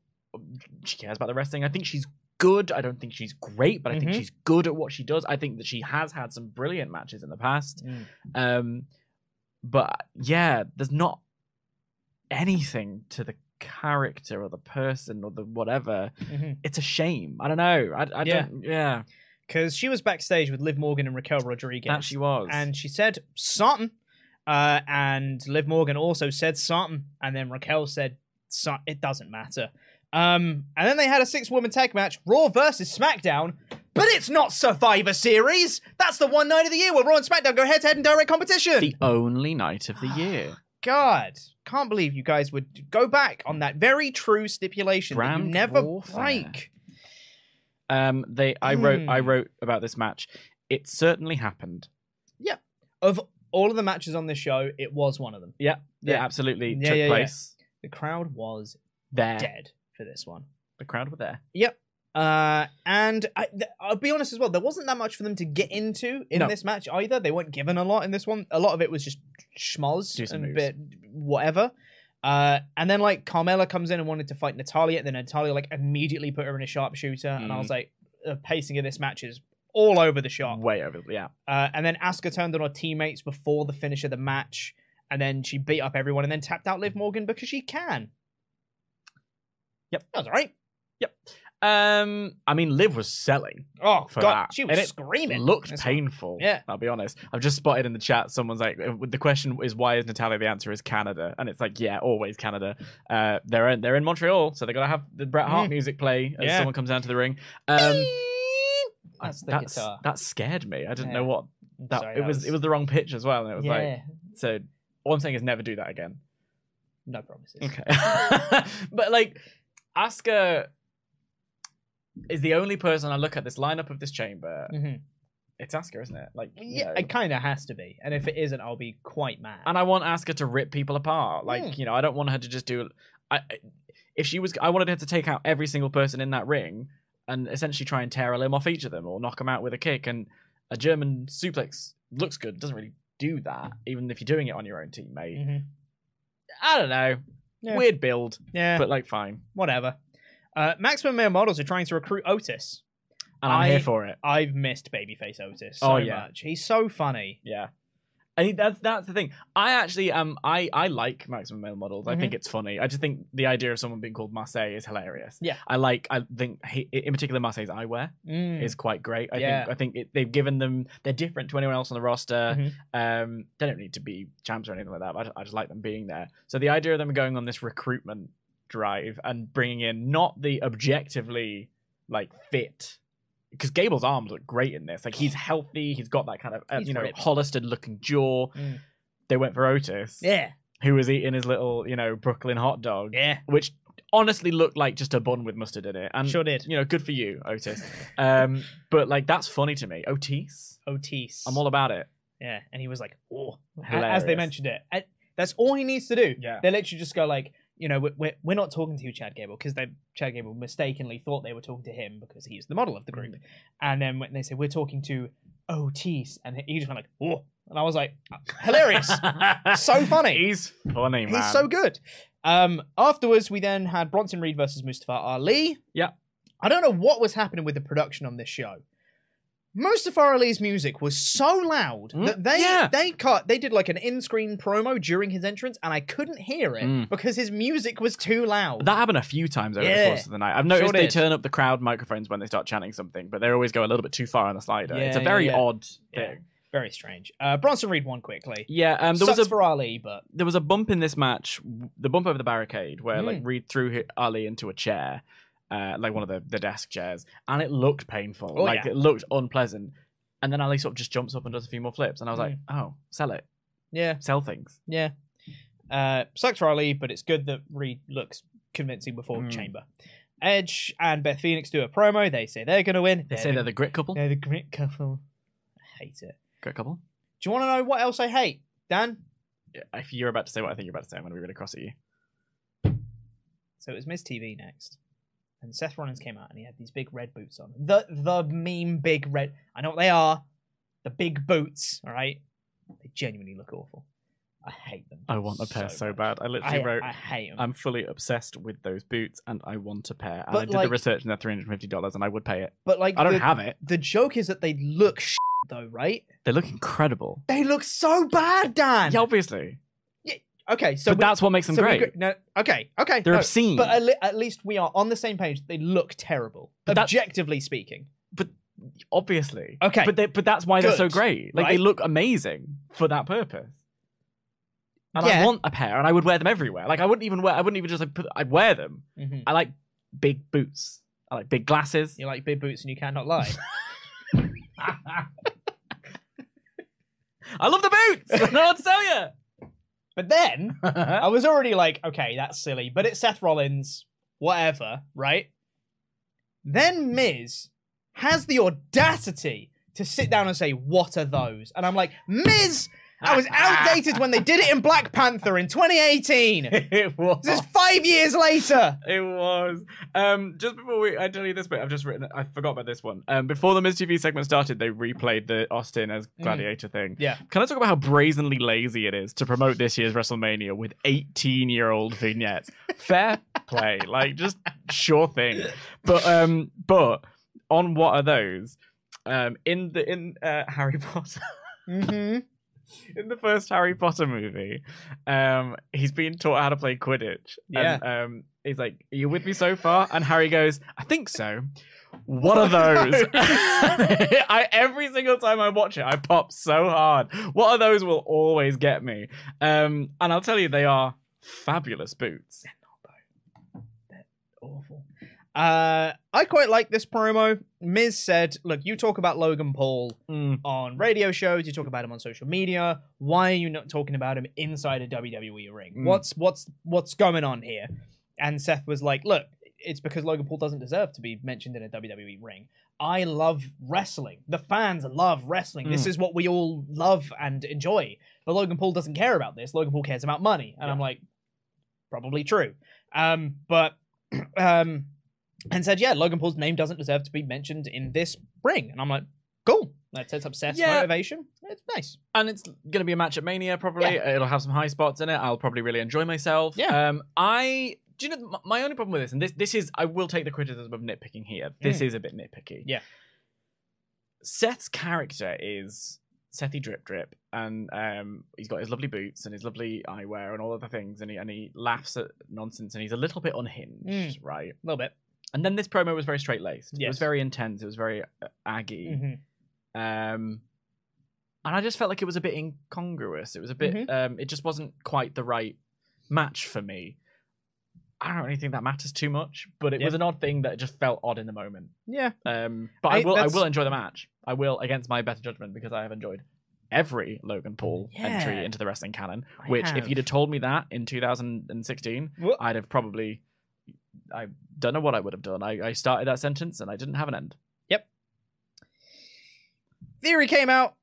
B: she cares about the wrestling. I think she's good. I don't think she's great, but I think
A: Mhm.
B: she's good at what she does. I think that she has had some brilliant matches in the past.
A: Mm.
B: Um, but yeah, there's not anything to the character or the person or the whatever.
A: Mhm.
B: It's a shame. I don't know. I, I
A: Yeah.
B: don't. Yeah,
A: Because she was backstage with Liv Morgan and Raquel Rodriguez.
B: that she was.
A: and she said something. Uh, and Liv Morgan also said something, and then Raquel said, "It doesn't matter." Um, and then they had a six-woman tag match, Raw versus SmackDown. But it's not Survivor Series. That's the one night of the year where Raw and SmackDown go head-to-head in direct competition.
B: the only night of the year.
A: God, can't believe you guys would go back on that very true stipulation that you never
B: warfare.
A: break.
B: Um, they. I wrote. I
A: Hmm.
B: wrote about this match. It certainly happened.
A: Yeah, of all of the matches on this show, it was one of them.
B: Yeah. Yeah.
A: Yeah.
B: absolutely
A: Yeah,
B: took
A: yeah, yeah.
B: place
A: The crowd was
B: there.
A: dead for this one.
B: The crowd were there.
A: Yep. Uh, and I, th- I'll be honest as well. There wasn't that much for them to get into in
B: No.
A: this match either. They weren't given a lot in this one. A lot of it was just schmoz and
B: moves.
A: bit whatever. Uh, and then like Carmella comes in and wanted to fight Natalya, and then Natalya like immediately put her in a sharpshooter, and I
B: Mm.
A: was like, the pacing of this match is all over the shop.
B: Way over. The yeah.
A: Uh, and then Asuka turned on her teammates before the finish of the match, and then she beat up everyone, and then tapped out Liv Morgan because she can.
B: Yep.
A: that was all right.
B: Um, I mean, Liv was selling.
A: Oh
B: for
A: god,
B: that.
A: she was
B: And it
A: screaming.
B: Looked
A: This one.
B: painful.
A: Yeah.
B: I'll be honest. I've just spotted in the chat someone's like, uh, the question is why is Natalya? The answer is Canada, and it's like, yeah, always Canada. Uh, they're in, they're in Montreal, so they gotta have the Bret Hart
A: Mm.
B: music play as
A: Yeah.
B: someone comes down to the ring. Um,
A: That's the
B: that's
A: guitar.
B: that scared me. I didn't
A: Yeah.
B: know what that.
A: Sorry,
B: it
A: that
B: was, It was the wrong pitch as well, and it was
A: yeah,
B: like so. All I'm saying is never do that again.
A: no promises.
B: Okay, <laughs> but like Asuka, is the only person I look at this lineup of this chamber.
A: Mhm.
B: It's Asuka, isn't it? Like,
A: Yeah,
B: know.
A: it kind of has to be. And if it isn't, I'll be quite mad.
B: and I want Asuka to rip people apart. Like,
A: Mm.
B: you know, I don't want her to just do. I, if she was, I wanted her to take out every single person in that ring and essentially try and tear a limb off each of them or knock them out with a kick. And a German suplex looks good. Doesn't really do that, even if you're doing it on your own teammate.
A: Mhm.
B: I don't know.
A: Yeah.
B: Weird build,
A: Yeah,
B: but like fine.
A: whatever. Uh, Maximum Male Models are trying to recruit Otis.
B: And I'm
A: I-
B: here for it.
A: I've missed Babyface Otis so
B: Oh, yeah.
A: much. He's so funny.
B: Yeah. I think that's that's the thing. I actually um I I like maximum male models. I
A: Mm-hmm.
B: think it's funny. I just think the idea of someone being called Marseille is hilarious.
A: Yeah.
B: I like. I think he, in particular Marseille's eyewear
A: Mm.
B: is quite great. I
A: Yeah.
B: think I think it, they've given them they're different to anyone else on the roster.
A: Mhm.
B: Um, they don't need to be champs or anything like that. But I, I just like them being there. So the idea of them going on this recruitment drive and bringing in not the objectively like fit. Because Gable's arms look great in this. Like he's healthy. He's got that kind of uh, you know
A: ripped.
B: Hollister looking jaw.
A: Mm.
B: They went for Otis,
A: Yeah,
B: who was eating his little you know Brooklyn hot dog,
A: yeah,
B: which honestly looked like just a bun with mustard in it. And
A: sure did.
B: you know, good for you, Otis. <laughs> um, but like that's funny to me. Otis,
A: Otis.
B: I'm all about it.
A: Yeah, and he was like, "Oh,"
B: Hilarious.
A: as they mentioned it. And that's all he needs to do.
B: Yeah.
A: they literally just go like, you know, we're we're, we're not talking to Chad Gable, because they Chad Gable mistakenly thought they were talking to him because he's the model of the
B: Mm.
A: group. And then when they say we're talking to Otis, and he just went like, "Oh," and I was like, <laughs> hilarious, so funny.
B: He's funny, man.
A: He's so good. Um, afterwards, we then had Bronson Reed versus Mustafa Ali.
B: Yeah.
A: I don't know what was happening with the production on this show. Mustafa Ali's music was so loud
B: Mm,
A: that they
B: yeah.
A: they cut they did like an in-screen promo during his entrance, and I couldn't hear it
B: Mm.
A: because his music was too loud.
B: That happened a few times over the course of the night. I've noticed
A: Sure
B: they turn up the crowd microphones when they start chanting something, but they always go a little bit too far on the slider. it's a very
A: yeah.
B: odd
A: Yeah.
B: thing.
A: Very strange. Uh, Bronson Reed won quickly.
B: Yeah, um, there
A: Sucks
B: was a
A: for Ali, but
B: there was a bump in this match, the bump over the barricade, where like
A: Mm.
B: Reed threw Ali into a chair, uh, like one of the, the desk chairs, and it looked painful.
A: Oh,
B: like
A: yeah.
B: it looked unpleasant. And then Ali sort of just jumps up and does a few more flips, and I was like,
A: Mm.
B: oh, sell it,
A: yeah,
B: sell things.
A: yeah. Uh, sucks for Ali, but it's good that Reed looks convincing before
B: Mm.
A: Chamber. Edge and Beth Phoenix do a promo. They say they're going to win.
B: They say they're the grit couple.
A: They're the grit couple. I hate it.
B: Grit couple.
A: Do you want to know what else I hate, Dan?
B: Yeah, If you're about to say what I think you're about to say, I'm going to be really cross at you.
A: So it was Miz TV next, and Seth Rollins came out and he had these big red boots on. The the meme big red. I know what they are. The big boots. All right. They genuinely look awful. I hate them.
B: I want a pair so,
A: much.
B: bad. I literally
A: I,
B: wrote,
A: I hate them.
B: I'm fully obsessed with those boots, and I want a pair. And
A: But,
B: I did
A: like-
B: the research, and they're three hundred fifty dollars, and I would pay it.
A: but like,
B: I don't
A: the,
B: have it.
A: The joke is that they look shit, though, right?
B: They look incredible.
A: They look so bad, Dan.
B: Yeah, obviously.
A: Okay, so
B: that's what makes them
A: so
B: great.
A: agree- no, okay, okay.
B: They're
A: no,
B: obscene.
A: But at, le- at least we are on the same page. They look terrible,
B: But
A: objectively speaking.
B: but obviously.
A: Okay.
B: But they, but that's why they're so great. Like they look amazing for that purpose. And
A: Yeah.
B: I want a pair, and I would wear them everywhere. Like I wouldn't even wear. I wouldn't even just like put. I'd wear them.
A: Mhm.
B: I like big boots. I like big glasses.
A: You like big boots and you cannot lie. <laughs> <laughs>
B: I love the boots. <laughs> I don't know what to tell you.
A: But then <laughs> I was already like, okay, that's silly, but it's Seth Rollins, whatever, right? Then Miz has the audacity to sit down and say, What are those? And I'm like, Miz, I was outdated when they did it in Black Panther in 2018. <laughs>
B: it was.
A: This is five years later.
B: It was. Um, just before we, I tell you this bit, I've just written. I forgot about this one. Um, before the Miz TV segment started, they replayed the Austin as Gladiator thing.
A: Yeah.
B: Can I talk about how brazenly lazy it is to promote this year's WrestleMania with 18-year-old vignettes? Fair play, <laughs> like just sure thing. But um, but on what are those? Um, in the in uh, Harry Potter.
A: Mm-hmm.
B: In the first Harry Potter movie, um, he's being taught how to play Quidditch. And, um, he's like, "Are you with me so far?" And Harry goes, "I think so." What are those? <laughs> <laughs> I every single time I watch it, I pop so hard. What are those? Will always get me. Um, and I'll tell you, they are fabulous boots.
A: They're awful. Uh, I quite like this promo. Miz said, "Look, you talk about Logan Paul
B: Mm.
A: on radio shows. You talk about him on social media. Why are you not talking about him inside a WWE ring?
B: Mm.
A: What's what's what's going on here?" And Seth was like, "Look, it's because Logan Paul doesn't deserve to be mentioned in a WWE ring. I love wrestling. The fans love wrestling. This
B: Mm.
A: is what we all love and enjoy. But Logan Paul doesn't care about this. Logan Paul cares about money. And I'm like, probably true. Um, but <clears throat> um, and said, yeah, Logan Paul's name doesn't deserve to be mentioned in this ring. And I'm like, cool. That sets up Seth's
B: Yeah.
A: motivation. It's nice.
B: and it's going to be a match at Mania. Probably it'll have some high spots in it. I'll probably really enjoy myself.
A: Yeah.
B: Um, I do you know my only problem with this, and this this is I will take the criticism of nitpicking here. This
A: Mm.
B: is a bit nitpicky.
A: Yeah.
B: Seth's character is Sethy Drip Drip, and um, he's got his lovely boots and his lovely eyewear and all of the things, and he and he laughs at nonsense, and he's a little bit unhinged, right?
A: A little bit.
B: And then this promo was very straight laced. It was very intense. It was very uh, aggy.
A: Mhm.
B: Um, and I just felt like it was a bit incongruous. It was a bit.
A: Mhm.
B: Um, it just wasn't quite the right match for me. I don't really think that matters too much, but it
A: Yeah.
B: was an odd thing that just felt odd in the moment.
A: Yeah.
B: Um, but I,
A: I-
B: will. I will enjoy the match. I will against my better judgment because I have enjoyed every Logan Paul entry into the wrestling canon.
A: I
B: Which, if you'd have told me that in 2016,
A: Wha-
B: I'd have probably. I don't know what I would have done. I, I started that sentence and I didn't have an end. Yep.
A: Theory came out,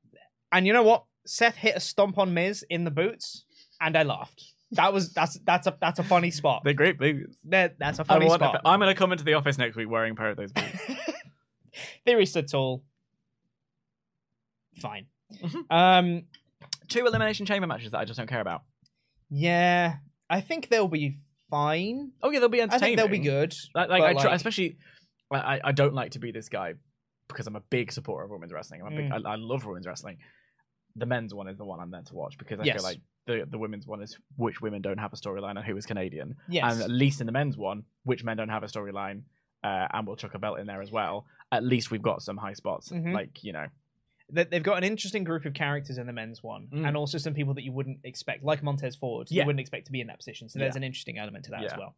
A: and you know what? Seth hit a stomp on Miz in the boots, and I laughed. That was that's that's a that's a funny spot.
B: They're great boots.
A: That, that's a funny
B: want-
A: spot.
B: I'm going to come into the office next week wearing a pair of those boots. <laughs>
A: Theory stood tall. Fine.
B: Mhm.
A: Um.
B: Two elimination chamber matches that I just don't care about.
A: Yeah, I think they'll be fine.
B: Oh yeah, they'll be entertaining.
A: I think they'll be good.
B: Like, like I try,
A: like-
B: especially, I, I- don't like to be this guy because I'm a big supporter of women's wrestling. I'm a big,
A: Mm.
B: I, I love women's wrestling. The men's one is the one I'm there to watch because I
A: Yes.
B: feel like the the women's one is which women don't have a storyline and who is Canadian.
A: Yes.
B: And at least in the men's one, which men don't have a storyline, uh, and we'll chuck a belt in there as well. At least we've got some high spots,
A: Mhm.
B: like you know.
A: They- They've got an interesting group of characters in the men's one,
B: Mm.
A: and also some people that you wouldn't expect, like Montez Ford.
B: Yeah.
A: You wouldn't expect to be in that position. So there's
B: Yeah.
A: an interesting element to that as well.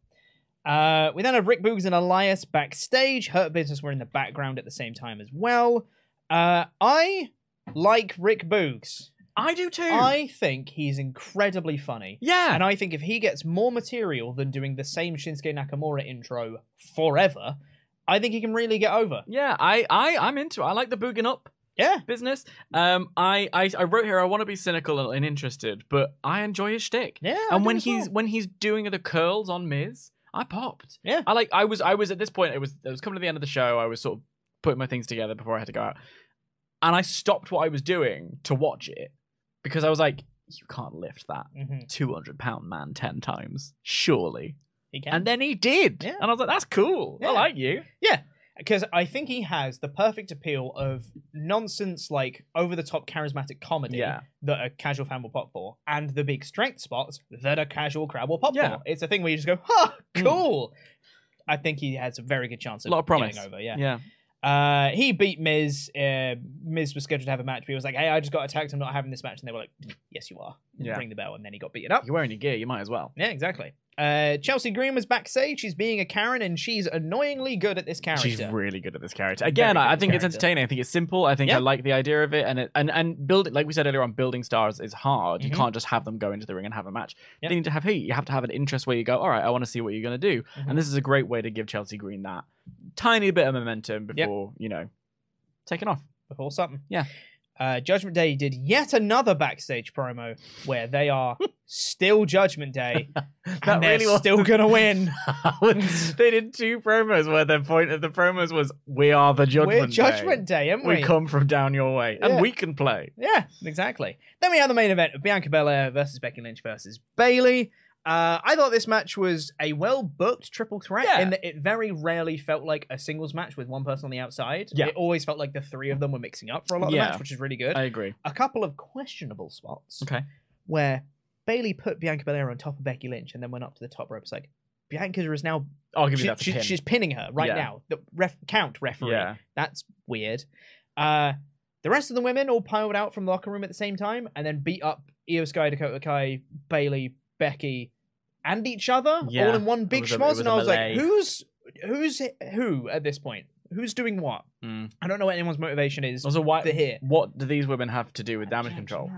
A: Uh, we then have Rick Boogs and Elias backstage. Hurt Business were in the background at the same time as well. Uh, I like Rick Boogs.
B: I do too.
A: I think he's incredibly funny.
B: yeah,
A: And I think if he gets more material than doing the same Shinsuke Nakamura intro forever, I think he can really get over.
B: yeah. I I I'm into. it. I like the booging up.
A: Yeah.
B: business. Um, I, I, I wrote here. I want to be cynical and interested, but I enjoy his shtick.
A: Yeah. I
B: and
A: do
B: when
A: as
B: he's
A: well.
B: when he's doing the curls on Miz, I popped.
A: Yeah.
B: I like. I was I was at this point. It was it was coming to the end of the show. I was sort of putting my things together before I had to go out, and I stopped what I was doing to watch it because I was like, you can't lift that
A: Mhm.
B: two hundred pound man ten times, surely.
A: He can.
B: And then he did,
A: Yeah.
B: and I was like, that's cool.
A: Yeah.
B: I like you.
A: Yeah, because I think he has the perfect appeal of nonsense, like over the top charismatic comedy
B: Yeah.
A: that a casual fan will pop for, and the big strength spots that a casual crowd will pop
B: Yeah.
A: for. It's a thing where you just go, "Ha,
B: Mm.
A: cool." I think he has a very good chance of, A
B: lot of promise.
A: over. Yeah.
B: Yeah.
A: Uh, he beat Miz. Uh, Miz was scheduled to have a match, but he was like, "Hey, I just got attacked. I'm not having this match." And they were like, "Yes, you are."
B: Yeah.
A: Ring the bell, and then he got beaten up.
B: You're wearing your gear. You might as well.
A: Yeah, exactly. Uh, Chelsea Green was backstage. She's being a Karen, and she's annoyingly good at this character.
B: She's really good at this character. Again, I, I think it's entertaining. I think it's simple. I think
A: Yeah.
B: I like the idea of it, and it, and and building, like we said earlier on, building stars is hard. You
A: Mhm.
B: can't just have them go into the ring and have a match.
A: Yep.
B: You need to have heat. You have to have an interest where you go, all right, I want to see what you're going to do,
A: Mhm.
B: and this is a great way to give Chelsea Green that tiny bit of momentum
A: Yep.
B: before you know taking off.
A: before something.
B: Yeah.
A: Uh, Judgment Day did yet another backstage promo where they are <laughs> still Judgment Day <laughs> and they're still gonna win. <laughs>
B: they did two promos where the point of the promos was, "We are the Judgment
A: We're Judgment Day, aren't we?
B: We come from down your way,
A: Yeah.
B: and we can play."
A: Yeah, exactly. Then we have the main event of Bianca Belair versus Becky Lynch versus Bayley. Uh, I thought this match was a well booked triple threat
B: Yeah.
A: in that it very rarely felt like a singles match with one person on the outside.
B: Yeah.
A: It always felt like the three of them were mixing up for a lot of
B: Yeah.
A: the match, which is really good.
B: I agree.
A: a couple of questionable spots
B: Okay.
A: where Bayley put Bianca Belair on top of Becky Lynch and then went up to the top rope. It's like Bianca is now
B: I'll give you
A: she-
B: that.
A: she-
B: pin.
A: she's pinning her right
B: Yeah.
A: now. The ref count referee.
B: Yeah.
A: That's weird. Uh, the rest of the women all piled out from the locker room at the same time and then beat up Iyo Sky, Dakota Kai, Bayley, Becky, and each other
B: Yeah.
A: all in one big
B: was
A: schmoz. And I was like, who's who's who at this point? Who's doing what?
B: Mm.
A: I don't know what anyone's motivation is.
B: Also, why?
A: to hear.
B: What do these women have to do with damage control?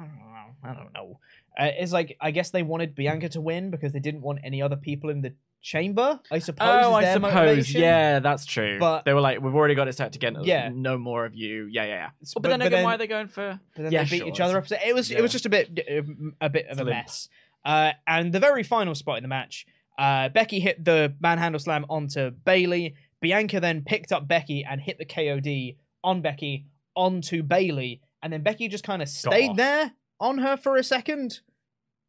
A: I don't know. Uh, it's like I guess they wanted Bianca to win because they didn't want any other people in the chamber. I suppose.
B: Oh,
A: is
B: I
A: their
B: suppose.
A: motivation.
B: Yeah, that's true.
A: But-
B: they were like, we've already got it set to get
A: Yeah.
B: no more of you. Yeah, yeah, yeah.
A: S-
B: but,
A: but-
B: then again,
A: then-
B: why are they going for?
A: But then
B: yeah,
A: they beat
B: sure,
A: each other up.
B: it's-
A: It was it was just a bit um, a bit of a
B: It's limp.
A: mess. Uh, and the very final spot in the match, uh, Becky hit the manhandle slam onto Bayley. Bianca then picked up Becky and hit the KOD on Becky onto Bayley, and then Becky just kind of stayed there on her for a second,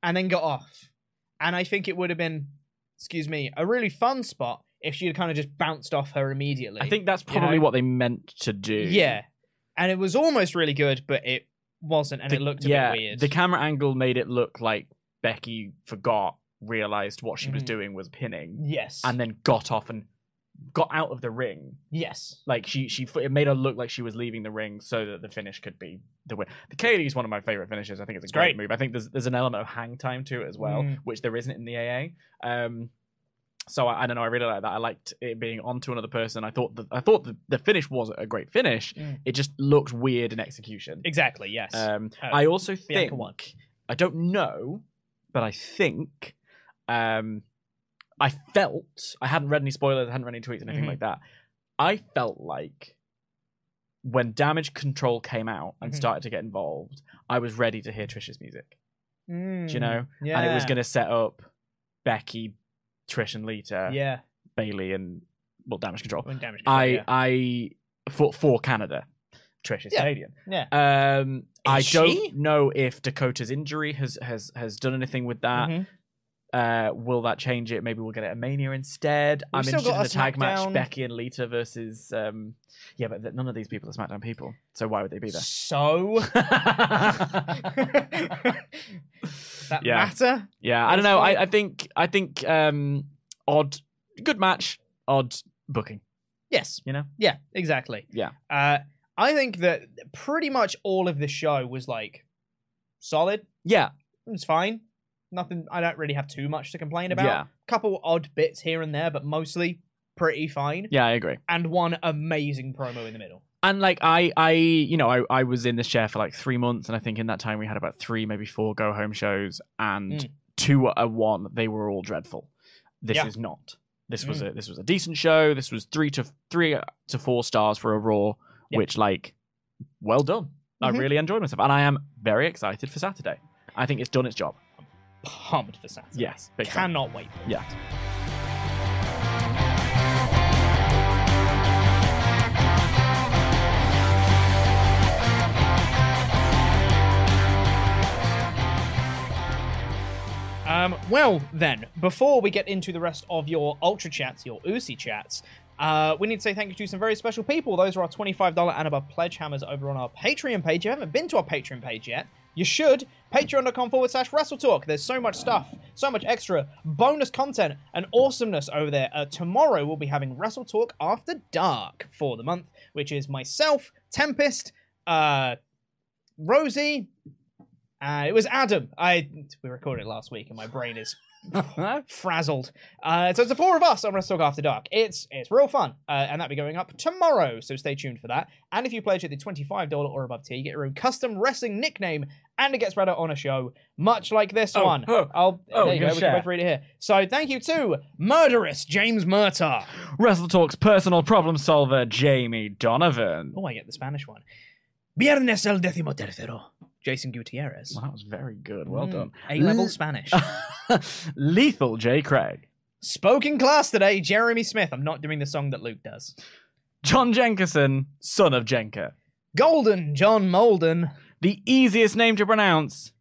A: and then got off. And I think it would have been, excuse me, a really fun spot if she had kind of just bounced off her immediately.
B: I think that's
A: you know?
B: probably what they meant to do.
A: Yeah, and it was almost really good, but it wasn't, and
B: The-
A: it looked a
B: yeah,
A: bit weird.
B: The camera angle made it look like Becky forgot, realized what she was
A: Mhm.
B: doing was pinning,
A: yes,
B: and then got off and got out of the ring.
A: yes,
B: Like she, she, it made her look like she was leaving the ring so that the finish could be the win. The KOD is one of my favorite finishes. I think it's a
A: It's
B: great,
A: great.
B: move. I think there's there's an element of hang time to it as well,
A: Mm.
B: which there isn't in the AA. Um, so I, I don't know. I really like that. I liked it being onto another person. I thought the, I thought the, the finish was a great finish.
A: Mm.
B: It just looked weird in execution.
A: exactly, yes.
B: Um,
A: Uh,
B: I also
A: Bianca
B: think
A: won.
B: I don't know, but I think um, I felt I hadn't read any spoilers, I hadn't read any tweets, anything
A: Mhm.
B: like that. I felt like when Damage Control came out and
A: Mhm.
B: started to get involved, I was ready to hear Trish's music.
A: Mm,
B: Do you know?
A: Yeah.
B: And it was going to set up Becky, Trish, and Lita,
A: yeah.
B: Bayley, and well, Damage Control.
A: When damage control,
B: I
A: yeah.
B: I for for Canada. Trish is
A: Yeah.
B: Canadian.
A: yeah.
B: Um, I
A: Is
B: don't know if Dakota's injury has has has done anything with that.
A: Mhm.
B: Uh, will that change it? Maybe we'll get it at Mania instead.
A: We've
B: I'm interested in the tag match: Becky and Lita versus. Um, yeah, but th- none of these people are SmackDown people, so why would they be there?
A: So Does <laughs> that
B: Yeah.
A: matter?
B: yeah, I don't know. I, I think I think um, odd, good match, odd booking.
A: Yes.
B: You know?
A: Yeah, exactly.
B: Yeah.
A: Uh, I think that pretty much all of the show was like solid.
B: Yeah,
A: It's fine. Nothing. I don't really have too much to complain about.
B: Yeah.
A: Couple odd bits here and there, but mostly pretty fine.
B: yeah, I agree.
A: And one amazing promo in the middle.
B: And like I, I, you know, I, I was in this chair for like three months, and I think in that time we had about three, maybe four go home shows, and
A: Mm.
B: two a one, they were all dreadful. This
A: Yeah.
B: is not. This
A: Mm.
B: was a this was a decent show. This was three to three to four stars for a Raw,
A: Yeah.
B: which like, well done. I
A: Mhm.
B: really enjoyed myself, and I am very excited for Saturday. I think it's done its job.
A: I'm Pumped for Saturday.
B: Yes, big time.
A: Cannot wait.
B: Yeah.
A: Um, well, then, before we get into the rest of your Ultra Chats, your Usi Chats, uh, we need to say thank you to some very special people. Those are our $25 and above pledge hammers over on our Patreon page. If you haven't been to our Patreon page yet, you should. Patreon.com forward slash Wrestle Talk. There's so much stuff, so much extra bonus content and awesomeness over there. Uh, tomorrow, we'll be having Wrestle Talk After Dark for the month, which is myself, Tempest, uh, Rosie, uh, it was Adam. I we recorded it last week, and my brain is <laughs> frazzled. Uh, so it's the four of us on Wrestle Talk After Dark. It's it's real fun, uh, and that'll be going up tomorrow. So stay tuned for that. And if you pledge at the twenty-five dollar or above tier, you get your own custom wrestling nickname, and it gets read out on a show, much like this
B: Oh,
A: one.
B: oh,
A: I'll
B: oh,
A: there you go. We
B: share.
A: can both read it here. So thank you to murderous James Murtaugh.
B: Wrestle Talk's personal problem solver, Jamie Donovan.
A: Oh, I get the Spanish one. Viernes el décimo tercero. Jason Gutierrez.
B: Well, that was very good. Well
A: Mm,
B: done.
A: A-level
B: L-
A: Spanish. <laughs>
B: Lethal J. Craig.
A: Spoken class today, Jeremy Smith. I'm not doing the song that Luke does.
B: John Jenkinson, son of Jenka.
A: Golden John Molden.
B: The easiest name to pronounce.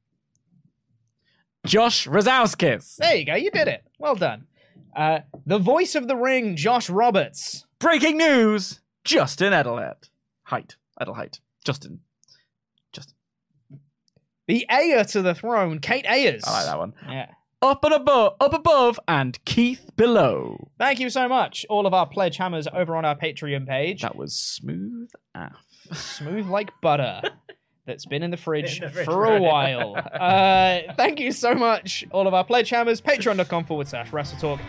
B: Josh Rozowskis.
A: There you go, you did it. Well done. Uh, the voice of the ring, Josh Roberts.
B: Breaking news. Justin Edelheit. Height. Edelheit. Justin.
A: The heir to the throne, Kate Ayers.
B: I like that one.
A: Yeah.
B: Up and above, up above, and Keith below.
A: Thank you so much, all of our pledge hammers over on our Patreon page.
B: That was smooth af. <laughs>
A: Smooth like butter. <laughs> That's been in the fridge,
B: In the fridge,
A: for a
B: right.
A: while. <laughs> uh, thank you so much, all of our pledge hammers. Patreon.com forward slash Wrestle Talk.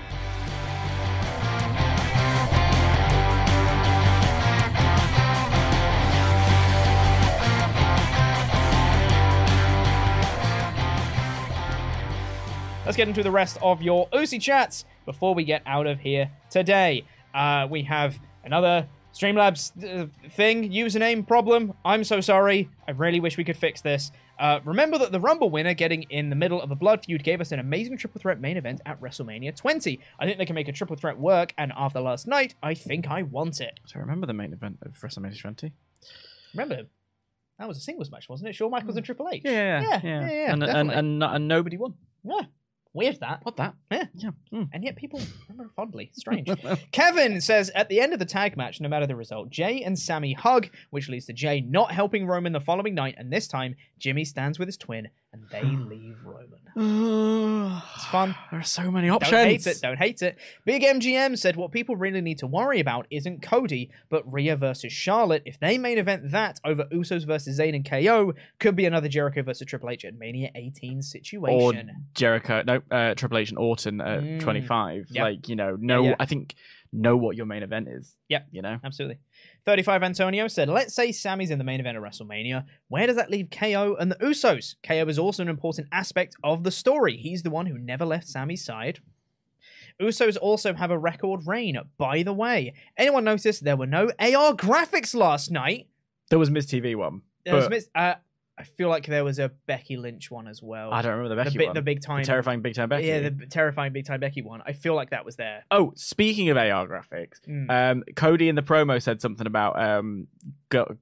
A: Let's get into the rest of your Uzi chats before we get out of here today. Uh, we have another Streamlabs uh, thing, username problem. I'm so sorry. I really wish we could fix this. Uh, remember that the Rumble winner getting in the middle of a blood feud gave us an amazing triple threat main event at WrestleMania 20. I think they can make a triple threat work, and after last night, I think I want it.
B: So remember the main event of WrestleMania 20?
A: Remember, that was a singles match, wasn't it? Shawn Michaels and Triple H.
B: Yeah, yeah,
A: yeah, yeah. yeah,
B: and, and, and, and nobody won.
A: yeah. Weird that.
B: What that?
A: Yeah.
B: Yeah. Mm.
A: And yet people remember fondly. Strange. <laughs> Kevin says at the end of the tag match, no matter the result, Jey and Sami hug, which leads to Jey not helping Roman the following night, and this time Jimmy stands with his twin and they <gasps> leave Roman. <sighs> <sighs>
B: it's
A: fun.
B: There are so many options.
A: Don't hate it. Don't hate it. Big MGM said what people really need to worry about isn't Cody, but Rhea versus Charlotte. If they main event that over Usos versus Zayn and KO, could be another Jericho versus Triple H at Mania 18 situation. Or.
B: Jericho, no, uh, Triple H and Orton at
A: Mm.
B: 25.
A: Yep.
B: Like, you know, no,
A: yeah.
B: I think, know what your main event is.
A: Yep.
B: You know?
A: Absolutely. 35 Antonio said, Let's say Sami's in the main event of WrestleMania. Where does that leave KO and the Usos? KO is also an important aspect of the story. He's the one who never left Sami's side. Usos also have a record reign. By the way, anyone notice there were no AR graphics last night?
B: There was Miz TV one.
A: There was
B: but
A: uh, I feel like there was a Becky Lynch one as well.
B: I don't remember the Becky
A: the, bi-
B: one.
A: the big time.
B: The terrifying big time Becky.
A: Yeah, the terrifying big time Becky one. I feel like that was there.
B: Oh, speaking of AR graphics,
A: Mm.
B: um, Cody in the promo said something about um, go,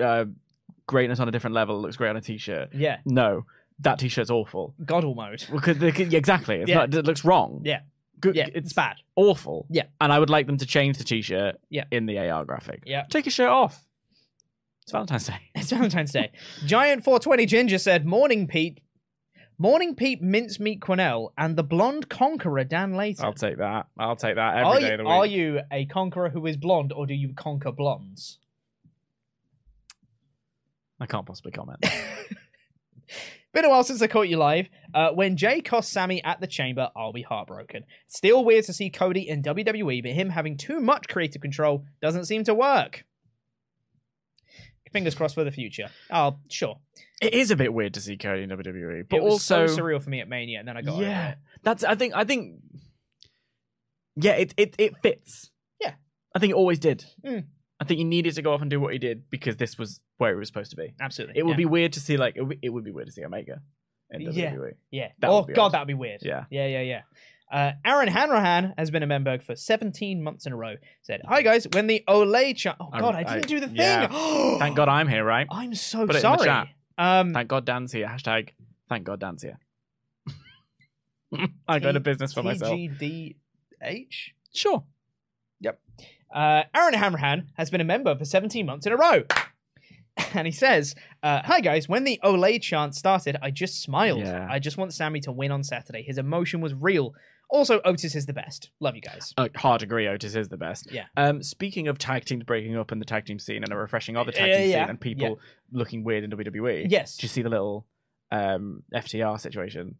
B: uh, greatness on a different level looks great on a t-shirt.
A: Yeah.
B: No, that t-shirt's awful.
A: Goddle mode.
B: Because exactly, it's
A: Yeah.
B: not, it looks wrong.
A: Yeah.
B: Good,
A: Yeah,
B: it's
A: it's bad.
B: awful.
A: Yeah.
B: and I would like them to change the t-shirt.
A: Yeah.
B: in the AR graphic.
A: Yeah.
B: take your shirt off. It's Valentine's Day.
A: It's Valentine's Day. <laughs> Giant 420 Ginger said, Morning, Pete. Morning, Pete, Mincemeat Quinnell, and the blonde conqueror, Dan Layton.
B: I'll take that. I'll take that
A: are,
B: every day
A: you,
B: of the week.
A: are you a conqueror who is blonde, or do you conquer blondes?
B: I can't possibly comment. <laughs>
A: Been a while since I caught you live. Uh, when Jey cost Sami at the chamber, I'll be heartbroken. Still weird to see Cody in WWE, but him having too much creative control doesn't seem to work. Fingers crossed for the future. Oh, sure.
B: it is a bit weird to see Cody in WWE, but
A: it was
B: also
A: so surreal for me at Mania, and then I got
B: yeah, that's. I think. I think. Yeah, it it it fits.
A: Yeah.
B: I think it always did.
A: Mm.
B: I think he needed to go off and do what he did because this was where it was supposed to be.
A: Absolutely.
B: It would
A: yeah.
B: be weird to see like it would, it would be weird to see Omega in
A: Yeah.
B: WWE.
A: Yeah.
B: That
A: oh god, that'd be weird.
B: Yeah.
A: Yeah, yeah, yeah. Uh, Aaron Hanrahan has been a Memberg for 17 months in a row. Said, "Hi guys, when the Olay cha- Oh god, I,
B: I-
A: didn't do the thing.
B: yeah. <gasps> Thank God I'm here, right?
A: I'm so
B: Put it in the
A: sorry.
B: chat.
A: Um,
B: Thank God Dan's here. Hashtag thank God Dan's here. <laughs> I go to business for myself.
A: TGDH.
B: Sure. Yep.
A: Uh, Aaron Hanrahan has been a member for 17 months in a row. <laughs> And he says, uh, Hi guys, when the Olay chant started, I just smiled.
B: Yeah.
A: I just want Sami to win on Saturday. His emotion was real. Also, Otis is the best. Love you guys.
B: Uh, hard agree, Otis is the best.
A: Yeah.
B: Um, speaking of tag teams breaking up in the tag team scene and a refreshing of the tag
A: Uh,
B: team
A: yeah,
B: scene and people looking weird in WWE.
A: Yes.
B: Do you see the little um, FTR situation?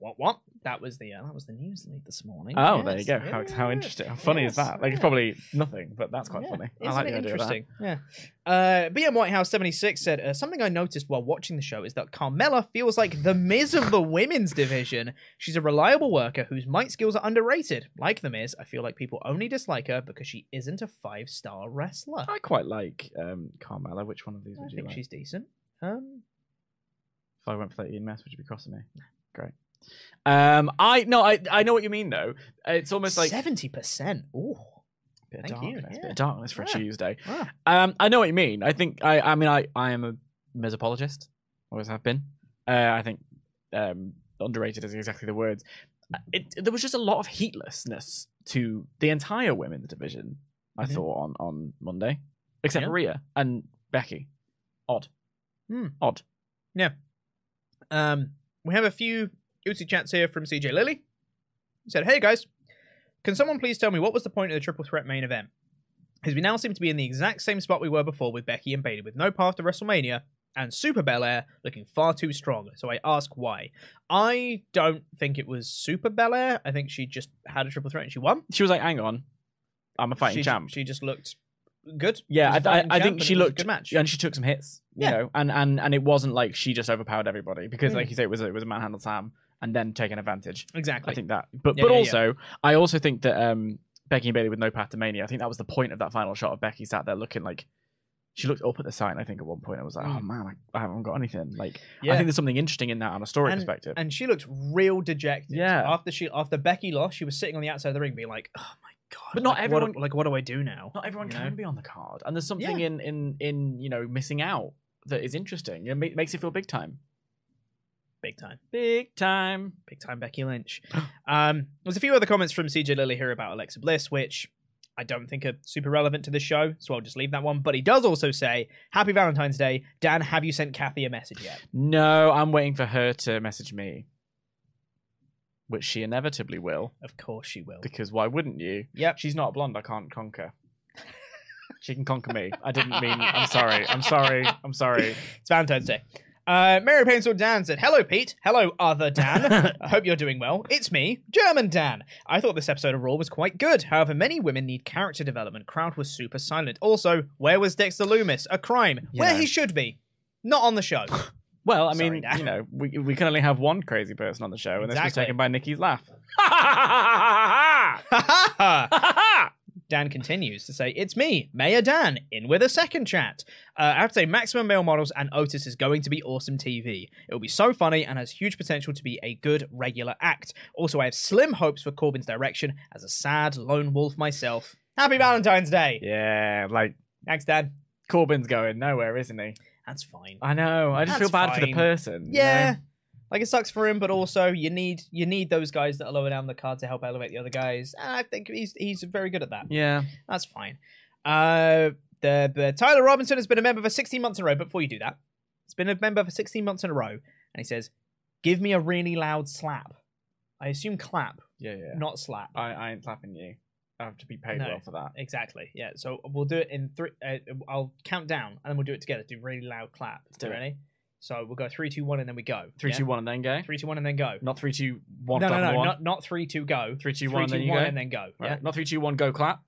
A: What? What? That was the uh, that was the news lead this morning.
B: Oh, there you
A: Yes.
B: go. How, how interesting. How funny is that? Like, it's
A: Yeah.
B: probably nothing, but that's quite
A: Yeah.
B: funny. I
A: Isn't
B: like
A: it
B: the idea of that.
A: interesting? Yeah. Uh, BM Whitehouse seventy six said uh, something I noticed while watching the show is that Carmella feels like the Miz of the women's division. She's a reliable worker whose might skills are underrated. Like the Miz, I feel like people only dislike her because she isn't a five star wrestler.
B: I quite like um, Carmella. Which one of these
A: I
B: would you
A: think
B: like?
A: she's decent. Um,
B: If I went for that Ian Mess, would you be crossing me? Great. Um, I no, I I know what you mean though. It's almost like
A: seventy percent. Ooh.
B: bit of
A: Thank you,
B: darkness, bit of darkness for a
A: Yeah.
B: Tuesday.
A: Ah.
B: Um, I know what you mean. I think I, I mean, I, I am a mesopologist. Always have been. Uh, I think um, underrated is exactly the words. Uh, It, there was just a lot of heatlessness to the entire women's division. I
A: Mhm.
B: thought on on Monday, except
A: Yeah.
B: Rhea and Becky. Odd.
A: Hmm.
B: Odd. Yeah.
A: Um, we have a few Uzi chats here from CJ Lilly. He said, Hey guys, can someone please tell me what was the point of the triple threat main event? Because we now seem to be in the exact same spot we were before with Becky and Bayley, with no path to WrestleMania and Super Belair looking far too strong. So I ask why. I don't think it was Super Belair. I think she just had a triple threat and she won.
B: She was like, "Hang on, I'm a fighting
A: she,
B: champ."
A: She just looked good.
B: Yeah,
A: She was a
B: I, I, I think she looked
A: good match.
B: and she took some hits. You
A: Yeah.
B: know, and and and it wasn't like she just overpowered everybody because,
A: Mm.
B: like you say, it was a, it was a manhandle Sam, and then taken advantage.
A: Exactly.
B: I think that, but
A: Yeah,
B: but
A: yeah, yeah.
B: also, I also think that um, Becky and Bayley with no path to mania. I think that was the point of that final shot of Becky sat there looking like she looked up at the sign. I think at one point I was like, oh
A: Mm.
B: man, I, I haven't got anything. Like
A: Yeah.
B: I think there's something interesting in that on a story
A: and,
B: perspective.
A: and she looked real dejected.
B: Yeah.
A: After she after Becky lost, she was sitting on the outside of the ring, being like, "Oh my god!"
B: But not
A: like,
B: everyone-
A: What, like, what do I do now?
B: Not everyone
A: You
B: can
A: know?
B: be on the card, and there's something
A: Yeah.
B: in in in you know missing out that is interesting. It makes it feel big time.
A: Big time.
B: Big time.
A: Big time Becky Lynch. <gasps> um, there's a few other comments from CJ Lilly here about Alexa Bliss, which I don't think are super relevant to the show, so I'll just leave that one. But he does also say, Happy Valentine's Day. Dan, have you sent Cathy a message yet?
B: No, I'm waiting for her to message me, which she inevitably will.
A: Of course she will.
B: Because why wouldn't you?
A: Yep.
B: She's not a blonde. I can't conquer. she can conquer me. I didn't mean. I'm sorry. I'm sorry. I'm sorry. <laughs>
A: It's Valentine's Day. Uh, Mary Painsall Dan said, Hello, Pete. Hello, other Dan. <laughs> I hope you're doing well. It's me, German Dan. I thought this episode of Raw was quite good. However, many women need character development. Crowd was super silent. Also, where was Dexter Lumis? A crime. Where he should be. Not on the show. <laughs>
B: Well, I
A: Sorry,
B: mean,
A: Dan.
B: you know, we we can only have one crazy person on the show, and this was taken by Nikki's laugh. <laughs>
A: Dan continues to say, It's me, Mayor Dan, in with a second chat. Uh, I have to say, Maximum Male Models and Otis is going to be awesome TV. It will be so funny and has huge potential to be a good regular act. Also, I have slim hopes for Corbin's direction as a sad lone wolf myself. Happy Valentine's Day!
B: yeah, like
A: Thanks, Dan.
B: Corbin's going nowhere, isn't he?
A: That's fine.
B: I know. I just
A: That's
B: feel bad for the
A: fine.
B: person. you
A: Yeah.
B: know?
A: Like it sucks for him, but also you need you need those guys that are lower down the card to help elevate the other guys. And I think he's he's very good at that.
B: Yeah.
A: That's fine. Uh, the, the Tyler Robinson has been a member for 16 months in a row. Before you do that, he's been a member for 16 months in a row, and he says, "Give me a really loud slap." I assume clap,
B: Yeah. Yeah.
A: not slap.
B: I, I ain't slapping you. I have to be paid
A: No.
B: well for that.
A: Exactly. Yeah. So we'll do it in three. Uh, I'll count down, and then we'll do it together. Do really loud clap.
B: do it.
A: Ready? So we'll go three, two, one, and then we go.
B: Three,
A: Yeah?
B: two, one, and then go.
A: Three, two, one, and then go.
B: Not three, two, one.
A: no, no, no,
B: one.
A: not not three, two, go.
B: Three, two,
A: Three,
B: one, and
A: two,
B: then you
A: one,
B: go.
A: and then go.
B: Right.
A: Yeah.
B: Not three, two, one, go clap.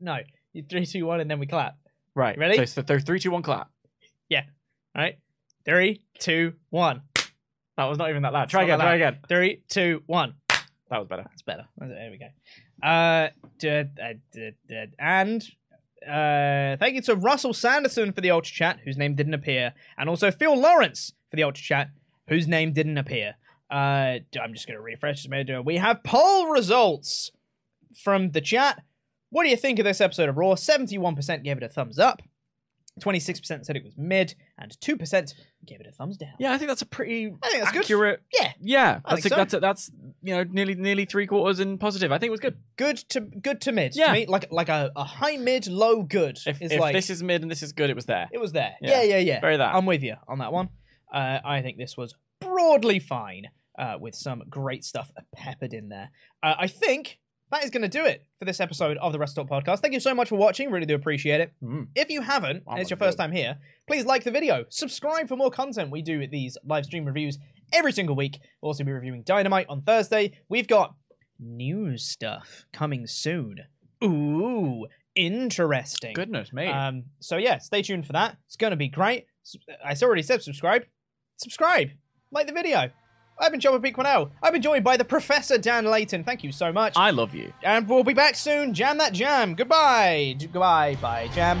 A: No. You Three, two, one, and then we clap.
B: Right.
A: Ready?
B: So, so th- three, two, one, clap. Yeah.
A: All right. Three, two, one.
B: That was not even that loud. Try again.
A: that
B: Try
A: loud.
B: again.
A: Three, two, one.
B: That was better.
A: That's better. There we go. Uh, d- d- d- and uh, thank you to Russell Sanderson for the Ultra Chat, whose name didn't appear, and also Phil Lawrence for the Ultra Chat, whose name didn't appear. Uh, I'm just going to refresh this. We have poll results from the chat. What do you think of this episode of Raw? 71% gave it a thumbs up, 26% said it was mid, and 2% gave it a thumbs down.
B: Yeah, I think that's a pretty
A: I think that's good.
B: accurate.
A: Yeah,
B: Yeah,
A: I
B: that's
A: think
B: a,
A: so.
B: that's a, that's you know nearly nearly three quarters in positive. I think it was good.
A: good to good to mid.
B: Yeah.
A: to me, like like a, a high mid, low good.
B: If,
A: is
B: if
A: like
B: this is mid and this is good, it was there.
A: it was there.
B: Yeah.
A: Yeah, yeah, yeah.
B: Very that.
A: I'm with you on that one. Uh, I think this was broadly fine uh, with some great stuff peppered in there. Uh, I think that is going to do it for this episode of the Rest Stop Podcast. Thank you so much for watching. Really do appreciate it.
B: Mm.
A: If you haven't, and it's your first time here, please like the video, subscribe for more content. We do these live stream reviews every single week. We'll also be reviewing Dynamite on Thursday. We've got news stuff coming soon. Ooh, interesting.
B: Goodness me.
A: Um, so yeah, stay tuned for that. It's going to be great. I already said subscribe. Subscribe. Like the video. I've been Chopper Quinnell. I've been joined by the Professor Dan Layton. Thank you so much.
B: I love you.
A: and we'll be back soon. Jam that jam. Goodbye. Goodbye. Bye. Jam.